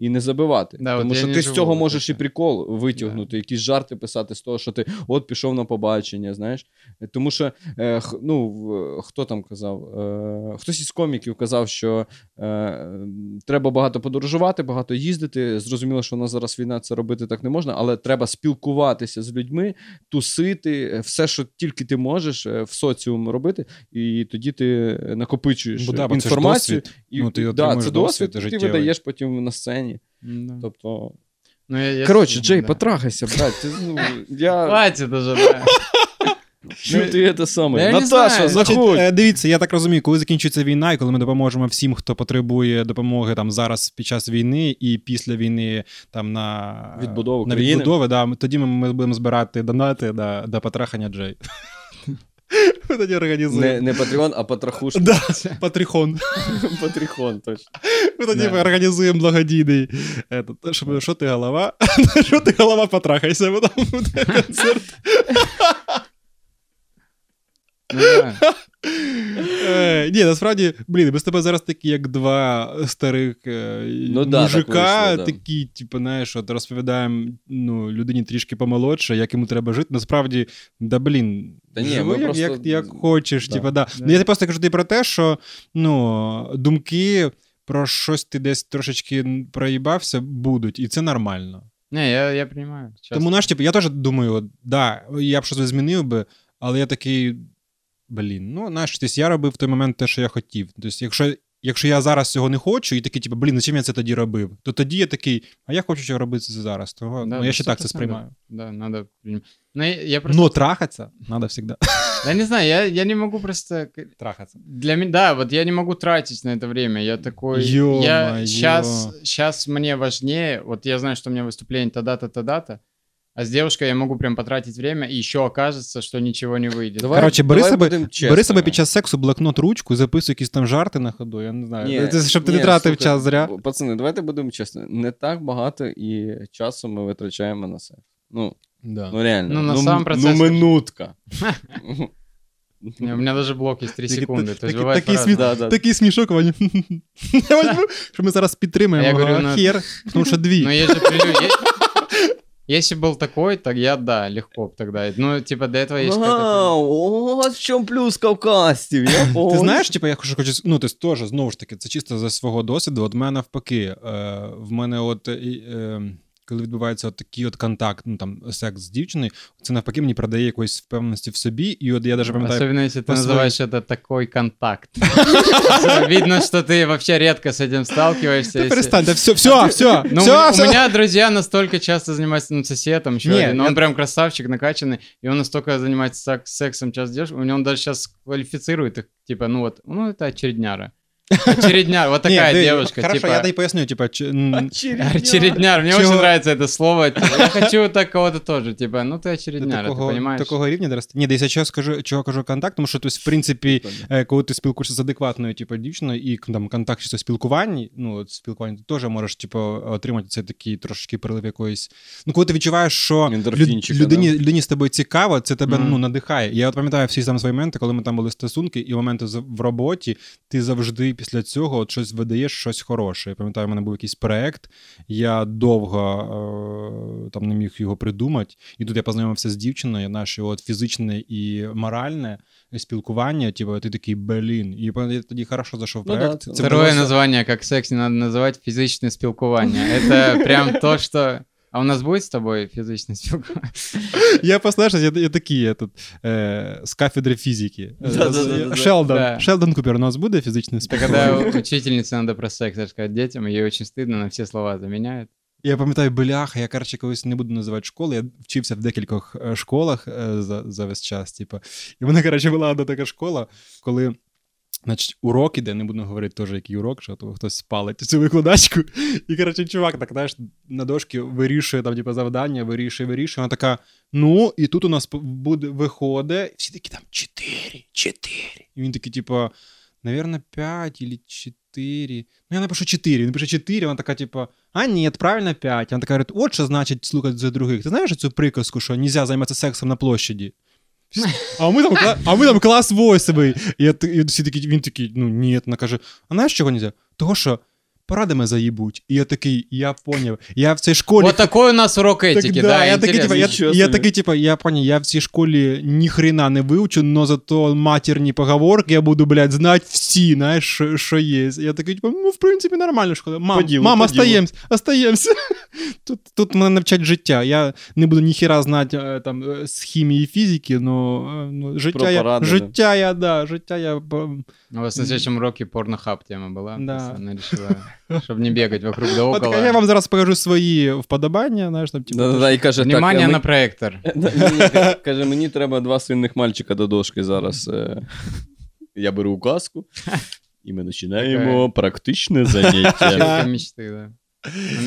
Speaker 2: І не забивати.
Speaker 1: Да,
Speaker 2: Тому що ти з цього можеш і прикол витягнути, якісь жарти писати з того, що ти от пішов на побачення, знаєш. Тому що е, х- ну, хто там казав? Е, хтось із коміків казав, що е, треба багато подорожувати, багато їздити. Зрозуміло, що у нас зараз війна це робити так не можна, але треба спілкуватися з людьми, тусити, е, все, що тільки ти можеш е, в соціум робити, і тоді ти накопичуєш
Speaker 3: Бо да, бо це ж
Speaker 2: інформацію.
Speaker 3: досвід.
Speaker 2: І,
Speaker 3: Ну, ти
Speaker 2: да, це
Speaker 3: досвід
Speaker 2: досвід, ти видаєш потім на сцені.
Speaker 1: Да.
Speaker 2: Тобто,
Speaker 1: Ну, я, я
Speaker 2: коротше, Джей,
Speaker 1: да.
Speaker 2: потрахайся, брат. Ти, ну, я
Speaker 1: Хватит уже, да.
Speaker 2: чую, ти це саме.
Speaker 1: Я
Speaker 2: Наташа, заходь.
Speaker 3: е, дивіться, я так розумію, коли закінчується війна, і коли ми допоможемо всім, хто потребує допомоги там зараз під час війни і після війни там на
Speaker 2: Відбудову
Speaker 3: на відбудови, да, тоді ми, ми будемо збирати донати да, до потрахання Джей. Ми тоді
Speaker 2: Не,
Speaker 3: організуємо.
Speaker 2: не Патреон, а Патрахушка.
Speaker 3: Да, Патріхон.
Speaker 2: Патріхон, точно.
Speaker 3: Ми тоді
Speaker 1: Да.
Speaker 3: організуємо благодійний. Ето, що, що ти голова? Що ти голова, потрахайся, бо там буде концерт. Е, Ні, насправді, блін, ми з тобою зараз такі, як два старих е,
Speaker 2: Ну да, так
Speaker 3: мужика,
Speaker 2: вийшло, да.
Speaker 3: такі, типу, знаєш, от розповідаємо ну, людині трішки помолодше, як йому треба жити. Насправді, да блін,
Speaker 2: Та ні,
Speaker 3: живи
Speaker 2: ми
Speaker 3: як,
Speaker 2: просто-
Speaker 3: як, як хочеш.
Speaker 2: Да.
Speaker 3: Типу, да.
Speaker 1: Да.
Speaker 3: Ну, я просто кажу тобі про те, що ну, думки про щось ти десь трошечки проїбався будуть, і це нормально.
Speaker 1: Не, я, я понимаю.
Speaker 3: Тому наш, типу, я теж думаю, от, да, я б щось змінив би, але я такий. Блін, ну знаєш, тобто я робив в той момент те, що я хотів. Тобто, якщо якщо я зараз цього не хочу, і такий, типу, блін, зачем я це тоді робив? То тоді я такий, а я хочу робити це зараз. Того,
Speaker 1: Да,
Speaker 3: ну, я ще так це
Speaker 1: 100%.
Speaker 3: сприймаю.
Speaker 1: Да, надо принять. Ну, я, я просто...
Speaker 3: Но трахаться надо всегда.
Speaker 1: Да не знаю, я, я не могу просто...
Speaker 3: Трахаться.
Speaker 1: Для меня, да, вот я не могу тратить на это время. Я такой... я
Speaker 3: Ё-моё.
Speaker 1: сейчас, сейчас мне важнее... Вот я знаю, что у меня выступление тогда-то, тогда-то. А с девушкой я могу прям потратить время, и еще окажется, что ничего не выйдет.
Speaker 2: Давай-
Speaker 3: Коротше, бери
Speaker 2: давай
Speaker 3: себе,
Speaker 2: будем
Speaker 3: бери
Speaker 2: чесними.
Speaker 3: себе під час сексу блокнот, ручку, записуй якісь там жарти на ходу, я не знаю.
Speaker 2: Ні,
Speaker 3: Це, щоб ти
Speaker 2: ні,
Speaker 3: не тратив
Speaker 2: слухай,
Speaker 3: час зря.
Speaker 2: б- Пацани, давайте будемо чесно. Не так багато і часу ми витрачаємо на секс. Ну,
Speaker 3: Да.
Speaker 2: ну реально.
Speaker 1: Ну, на
Speaker 2: ну,
Speaker 1: сам
Speaker 2: м-
Speaker 1: процесс-
Speaker 2: Ну, минутка.
Speaker 1: Не, У меня даже блок есть 3
Speaker 3: Такий-
Speaker 1: секунды. То есть
Speaker 3: такий-
Speaker 1: бывает
Speaker 3: такий
Speaker 1: по-разному.
Speaker 2: Да, да.
Speaker 3: Такий смішок, Ваня. Я возьму, що ми зараз підтримаємо.
Speaker 1: Я говорю,
Speaker 3: а
Speaker 1: ну,
Speaker 3: хер, тому що дві.
Speaker 1: Но есть же прелюдия. Если был такой, так я да, легко б тогда. Ну, типа, до этого есть какая-то...
Speaker 2: А, Ось в чем плюс кавказців. Я
Speaker 3: Ти
Speaker 2: понял.
Speaker 3: знаєш, типу, я хочу, хочу ну, ти теж, знову ж таки, це чисто за свого досвіду. От мене навпаки, е, в мене от. е, е, коли відбувається от такий от контакт, ну там секс з дівчиною, це навпаки мені продає якоїсь впевненості в собі. І от я навіть пам'ятаю,
Speaker 1: Особенно если ты
Speaker 3: по своей-
Speaker 1: называешь это такой контакт. Видно, что ты вообще редко с этим сталкиваешься.
Speaker 3: Та
Speaker 1: если-
Speaker 3: перестань, да все, все, все,
Speaker 1: Ну,
Speaker 3: все,
Speaker 1: у
Speaker 3: все.
Speaker 1: меня друзья настолько часто занимаются, ну, сосед там еще
Speaker 3: Не,
Speaker 1: один,
Speaker 3: я-
Speaker 1: он прям красавчик, накачанный, и он настолько занимается сек- сексом часто девушек, у него он даже сейчас квалифицирует их, типа, ну вот, ну это очередняра. Очередняр, вот
Speaker 3: Ні,
Speaker 1: такая
Speaker 3: ти-
Speaker 1: девушка,
Speaker 3: Хорошо,
Speaker 1: типа...
Speaker 3: я дай поясню, типа, чи- м,
Speaker 1: Очередняр, мне
Speaker 3: Чего?
Speaker 1: очень нравится это слово. Я хочу так кого-то тоже, типа, ну ты
Speaker 3: до
Speaker 1: очередняр, ты
Speaker 3: такого,
Speaker 1: понимаешь?
Speaker 3: такого рівня дорости. Ні, десь я чого скажу, чого кажу контакт, тому що, тобто, в принципі, е, коли ти спілкуєшся з адекватною, типу, дівчиною, і там контакт чисто спілкуванні, ну, от спілкування, ти теж можеш, типу, отримати цей такий трошки прилив якоїсь. Ну, коли ти відчуваєш, що люд,
Speaker 2: Ендорфінчика,
Speaker 3: людині, людині з тобою цікаво, це тебе
Speaker 1: Мгм.
Speaker 3: ну, надихає. Я от пам'ятаю всі там свої моменти, коли ми там були стосунки, і моменти з- в роботі, ти завжди після цього от щось видаєш, щось хороше. Я пам'ятаю, у мене був якийсь проект, я довго е, там не міг його придумати. І тут я познайомився з дівчиною, наше от фізичне і моральне спілкування. Типу, ти такий блін. І я тоді хорошо зайшов в
Speaker 2: Ну да,
Speaker 3: проект.
Speaker 2: це-
Speaker 3: Це
Speaker 1: Второе
Speaker 3: було-
Speaker 1: название, как секс не надо называть, физичное спілкування. Это прям то, что... А у нас будет с тобой физичное спілкування?
Speaker 3: Я послушав, я, я такий я тут е, з кафедри фізики.
Speaker 2: Да-да-да-да-да.
Speaker 3: Шелдон.
Speaker 1: Да.
Speaker 3: Шелдон Купер, у нас буде фізичне
Speaker 1: Это
Speaker 3: спілкування?
Speaker 1: когда учительнице надо про секс рассказать детям, ей очень стыдно, на все слова заменяет.
Speaker 3: Я пам'ятаю, бляха, я коротше колись не буду називати школи. Я вчився в декількох е, школах е, за, за весь час. Типу. І в мене, коротше, була одна така школа, коли. Значить, урок іде, не буду говорити теж, який урок, що то хтось спалить цю викладачку. І, коротше, чувак, так, знаєш, на дошки вирішує там, типу, завдання, вирішує, вирішує. Вона така: ну, і тут у нас буде виходить, всі такі там 4, 4. І він такий, типу, наверное, 5 или 4. Ну, я напишу 4. Він пише 4, вона така, типу, а ні, правильно 5. Вона така говорить, от що значить слухати за других. Ти знаєш цю приказку, що нельзя займатися сексом на площаді? А ми там, кла- а ми там клас восьмий. І, я, т- і всі такі, він такий, ну ні, вона каже, а знаєш чого нельзя? Того, що порадами заїбуть. І я такий, я поняв. Я в цій школі.
Speaker 1: Вот такой у нас урок
Speaker 3: Так,
Speaker 1: этики,
Speaker 3: да,
Speaker 1: да,
Speaker 3: я такий, типа, я,
Speaker 1: интересно.
Speaker 2: Нічого
Speaker 3: я
Speaker 2: собі.
Speaker 3: такий, типа, я понял, я в цій школі ні хрена не вивчу, но зато матерні поговорки я буду, блядь, знати всі, знаєш, що, що є. Я такий, типа, ну, в принципі, нормальна школа. Мам,
Speaker 2: По ділу,
Speaker 3: мам,
Speaker 2: по ділу.
Speaker 3: остаємось, остаємось. Тут, тут мене навчать життя. Я не буду ніхіра знати е, там е, з хімії і фізики, но е, ну, життя, я,
Speaker 2: поради, да.
Speaker 3: життя я, да, життя я... б-
Speaker 1: У вас на следующем уроке порнохаб тема была.
Speaker 3: Да.
Speaker 1: просто Она решила, чтобы не бегать вокруг да
Speaker 3: От,
Speaker 1: около.
Speaker 3: я вам зараз покажу свої вподобання, знаєш, там, типу,
Speaker 2: Да-да-да, і каже,
Speaker 1: Внимание
Speaker 2: так, а
Speaker 1: на
Speaker 2: ми-
Speaker 1: проектор.
Speaker 2: Мені- Каже, мені треба два сильних мальчика до дошки зараз. е. Я беру указку, і ми починаємо практичне заняття.
Speaker 1: Училка мечты, да.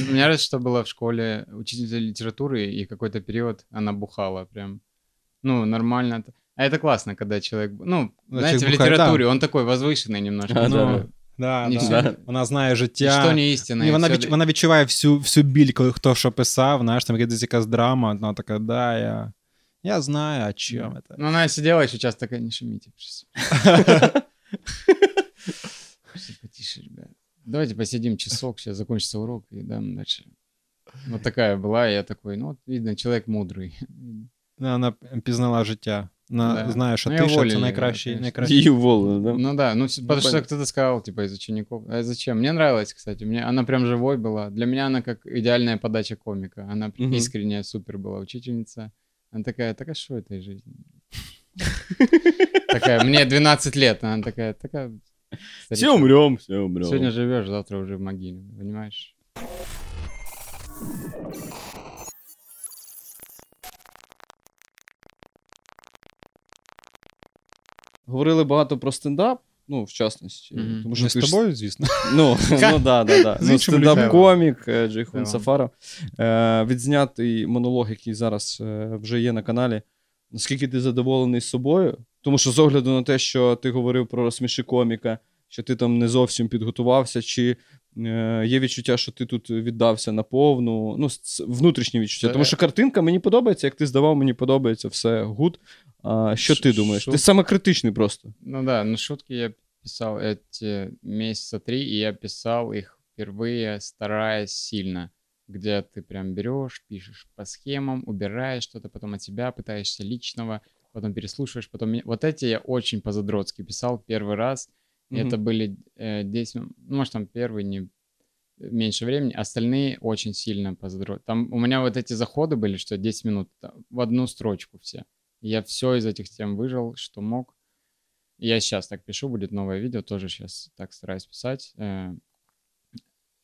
Speaker 1: У меня раз что было в школе учительница литературы, и какой-то период она бухала прям. Ну, нормально. А это классно, когда человек... Ну,
Speaker 3: Ну,
Speaker 1: знаете, в
Speaker 3: человек бухает,
Speaker 1: литературе он такой возвышенный немножко.
Speaker 2: А,
Speaker 1: ну,
Speaker 2: да.
Speaker 3: да,
Speaker 1: не
Speaker 3: да.
Speaker 1: всё-
Speaker 3: Вона знає життя.
Speaker 1: Ничто не истина.
Speaker 3: Ні,
Speaker 1: и
Speaker 3: вона,
Speaker 1: всё-
Speaker 3: відч... вона відчуває всю, всю біль, коли хто що писав, знаєш, там якась якась драма, вона така, да, я, я знаю, о чому це.
Speaker 1: Ну, она сидела еще часто такая, не шумите. пожалуйста». Слушайте, Потише, ребят. Давайте посидим часок, сейчас закончится урок и дам дальше. Вот такая была, и я такой, ну, вот видно, человек мудрый.
Speaker 3: Вона пізнала життя. Вона
Speaker 1: Да.
Speaker 3: знає, що
Speaker 1: Ну,
Speaker 3: ти
Speaker 1: і
Speaker 3: що
Speaker 1: волі
Speaker 3: це
Speaker 1: є,
Speaker 3: найкращий.
Speaker 1: конечно.
Speaker 3: найкращий.
Speaker 2: Її уволили, да?
Speaker 1: Ну да, ну, с- потому что
Speaker 2: понятно.
Speaker 1: кто-то сказал, типа, из учеников. А зачем? Мне нравилось, кстати. Мне, она прям живой была. Для меня она как идеальная подача комика. Она прям
Speaker 2: Мгм.
Speaker 1: искренняя, супер была учительница. Она такая, так а что этой жизни? Такая, мне 12 лет, она такая, такая,
Speaker 2: Все
Speaker 1: Старичок.
Speaker 2: умрем, все умрем.
Speaker 1: Сегодня живешь, завтра уже в могиле, понимаешь?
Speaker 2: Говорили багато про стендап, ну, в частності.
Speaker 1: Мгм.
Speaker 2: Тому що
Speaker 3: Не з
Speaker 2: ти ж
Speaker 3: звісно.
Speaker 2: Ну, ну да, да, да.
Speaker 3: З
Speaker 2: Ну, стендап-комік е, Джейхун Сафаров. Е, відзнятий монолог, який зараз е, вже є на каналі. Наскільки ти задоволений собою? Тому що з огляду на те, що ти говорив про розсміши коміка, що ти там не зовсім підготувався, чи е, є відчуття, що ти тут віддався на повну, ну, внутрішні відчуття. Тому що картинка мені подобається, як ти здавав, мені подобається, все гуд. А що ти думаєш? Ти саме критичний просто.
Speaker 1: Ну да, на шутки я писал эти месяца три, и я писал их впервые, стараясь сильно. Где ты прям берешь, пишешь по схемам, убираешь что-то, потом от себя пытаешься личного, потом переслушиваешь, потом... Вот эти я очень по-задротски писал первый раз.
Speaker 2: Мгм.
Speaker 1: Это были э, 10, мин- ну, может, там первый не меньше времени, остальные очень сильно по Там у меня вот эти заходы были, что 10 минут в одну строчку все. Я все из этих тем выжил, что мог. Я сейчас так пишу, будет новое видео, тоже сейчас так стараюсь писать. Э,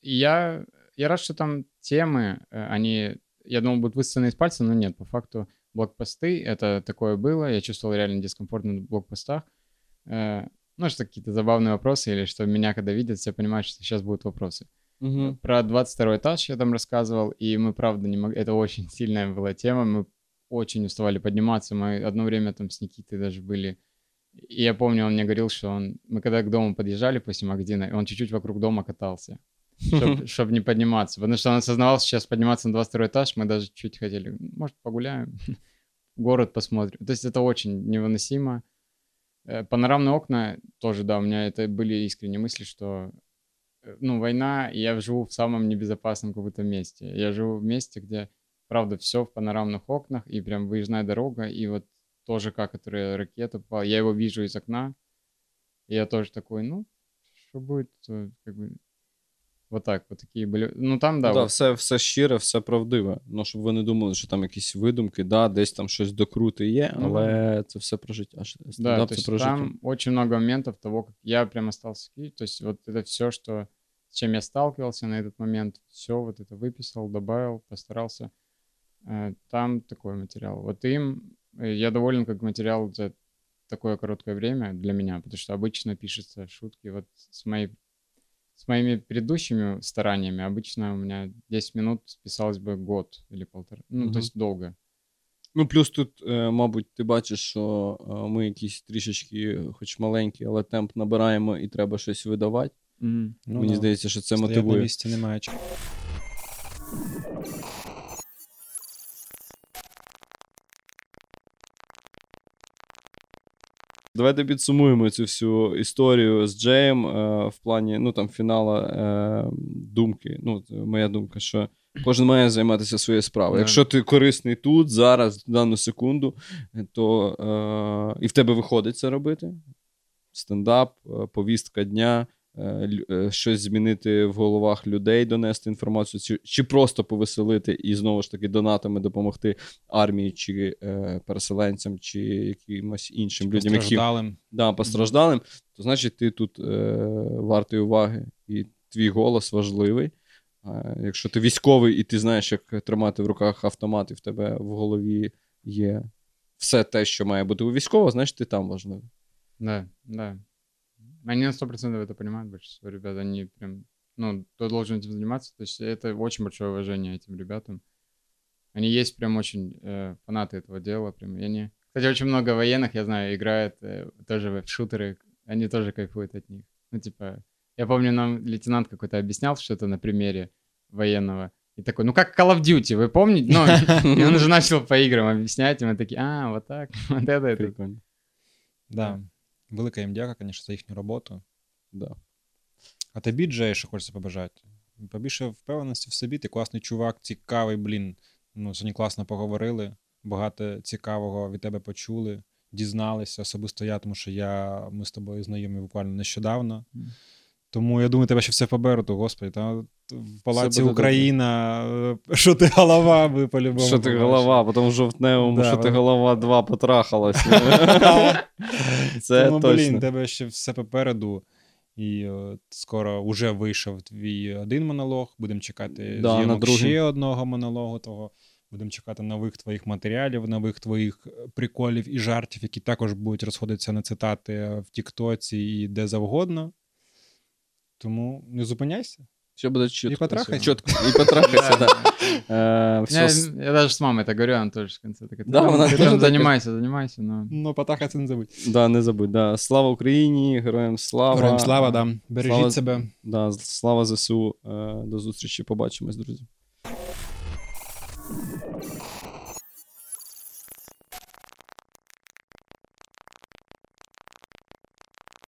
Speaker 1: я, я рад, что там темы, э, они, я думал, будут высосаны из пальца, но нет, по факту блокпосты, это такое было, я чувствовал реально дискомфорт на блокпостах. Э, Ну, что какие-то забавные вопросы, или что меня, когда видят, все понимают, что сейчас будут вопросы.
Speaker 2: Угу.
Speaker 1: Про 22 этаж я там рассказывал, и мы, правда, не могли... Это очень сильная была тема, мы очень уставали подниматься. Мы одно время там с Никитой даже были. И я помню, он мне говорил, что он... Мы когда к дому подъезжали после магазина, и он чуть-чуть вокруг дома катался, чтобы не подниматься. Потому что он осознавал, что сейчас подниматься на 22 этаж, мы даже чуть хотели, может, погуляем, город посмотрим. То есть это очень невыносимо. Э, Панорамные окна тоже, да, у меня это были искренние мысли, что э, ну, война, и я живу в самом небезопасном каком-то месте. Я живу в месте, где, правда, все в панорамных окнах, и прям выездная дорога, и вот то ЖК, которое ракета попала, я его вижу из окна, и я тоже такой, ну, что будет, то как бы... Вот так, вот такие были. Ну, там, да,
Speaker 2: Да,
Speaker 1: вот
Speaker 2: все, все щире, все правдиве. Ну, щоб ви не думали, що там якісь видумки, да, десь там щось докрути є,
Speaker 1: Ну,
Speaker 2: але це все про життя.
Speaker 1: Да, то
Speaker 2: це
Speaker 1: есть
Speaker 2: про життя.
Speaker 1: там очень много моментов того, как я прям остался в Киеве. То есть вот это все, что с чем я сталкивался на этот момент, все вот это выписал, добавил, постарался. Э, Там такой материал. Вот им э, я доволен как материал за такое короткое время для меня, потому что обычно пишется шутки вот с моей с моими предыдущими стараниями обычно у меня 10 минут списалось бы год или полтора. Ну,
Speaker 2: Мгм.
Speaker 1: то есть долго.
Speaker 2: Ну, плюс тут, е, мабуть, ти бачиш, що е, ми якісь трішечки, хоч маленькі, але темп набираємо і треба щось видавати.
Speaker 1: Мгм.
Speaker 3: Ну,
Speaker 2: Мені
Speaker 3: да.
Speaker 2: здається, що це
Speaker 3: Стоять на
Speaker 2: мотивує.
Speaker 3: місці немає чого.
Speaker 2: Давайте підсумуємо цю всю історію з Джеєм е, в плані ну, там, фінала е, думки. Ну, моя думка, що кожен має займатися своєю справою.
Speaker 1: Yeah.
Speaker 2: Якщо ти корисний тут, зараз, в дану секунду, то е, і в тебе виходить це робити. Стендап, е, повістка дня, щось змінити в головах людей, донести інформацію, чи, чи просто повеселити і знову ж таки донатами допомогти армії, чи е, переселенцям, чи якимось іншим людям, які
Speaker 3: Постраждалим.
Speaker 2: да, постраждалим, то значить ти тут е, вартий уваги, і твій голос важливий. А якщо ти військовий і ти знаєш, як тримати в руках автомат, і в тебе в голові є все те, що має бути у військового, значить ти там важливий.
Speaker 1: Да, да. Они на 100% это понимают, большинство ребят. Они прям, ну, кто должен этим заниматься. То есть это очень большое уважение этим ребятам. Они есть прям очень э, фанаты этого дела. Прям. И они... Кстати, очень много военных, я знаю, играют э, тоже в шутеры. Они тоже кайфуют от них. Ну, типа, я помню, нам лейтенант какой-то объяснял что-то на примере военного. И такой, ну как Call of Duty, вы помните? Ну, и он уже начал по играм объяснять, и мы такие, а, вот так, вот это.
Speaker 2: Прикольно.
Speaker 3: Да. Велика їм дяка, звісно, за їхню роботу.
Speaker 2: Да.
Speaker 3: А тобі, Джей, що хочеться побажати? Побільше впевненості в собі, ти класний чувак, цікавий, блін. Ну, сьогодні класно поговорили, багато цікавого від тебе почули, дізналися, особисто я, тому що я, ми з тобою знайомі буквально нещодавно.
Speaker 1: Мгм.
Speaker 3: Тому я думаю, тебе ще все поберу, то господи, та в палаці Україна, е, що ти голова, ви по-любому.
Speaker 2: Що ти голова, потім в жовтневому,
Speaker 3: Да,
Speaker 2: що ти голова два потрахалася. Це
Speaker 3: Тому, блін,
Speaker 2: точно.
Speaker 3: тебе ще все попереду. І от скоро вже вийшов твій один монолог. Будемо чекати
Speaker 2: Да, на
Speaker 3: зйомок ще одного монологу. Того будемо чекати нових твоїх матеріалів, нових твоїх е, приколів і жартів, які також будуть розходитися на цитати в Тіктоці і де завгодно. Тому не зупиняйся.
Speaker 2: Все буде чітко.
Speaker 3: І потрахайся.
Speaker 2: Чітко. І потрахайся, да. Е,
Speaker 1: Я,
Speaker 2: все,
Speaker 1: я даже с мамой это говорю, она тоже в конце такая,
Speaker 2: Да,
Speaker 1: «Ты
Speaker 2: она
Speaker 1: ты
Speaker 2: тоже
Speaker 1: там
Speaker 2: так
Speaker 1: занимайся, занимайся, но...
Speaker 3: Ну, потахатися не забудь.
Speaker 2: да, не забудь. Да. Слава Україні, героям слава.
Speaker 3: Героям слава, да. Бережіть
Speaker 2: Слава-
Speaker 3: себе.
Speaker 2: Да, слава ЗСУ. Е, До зустрічі, побачимось, друзі.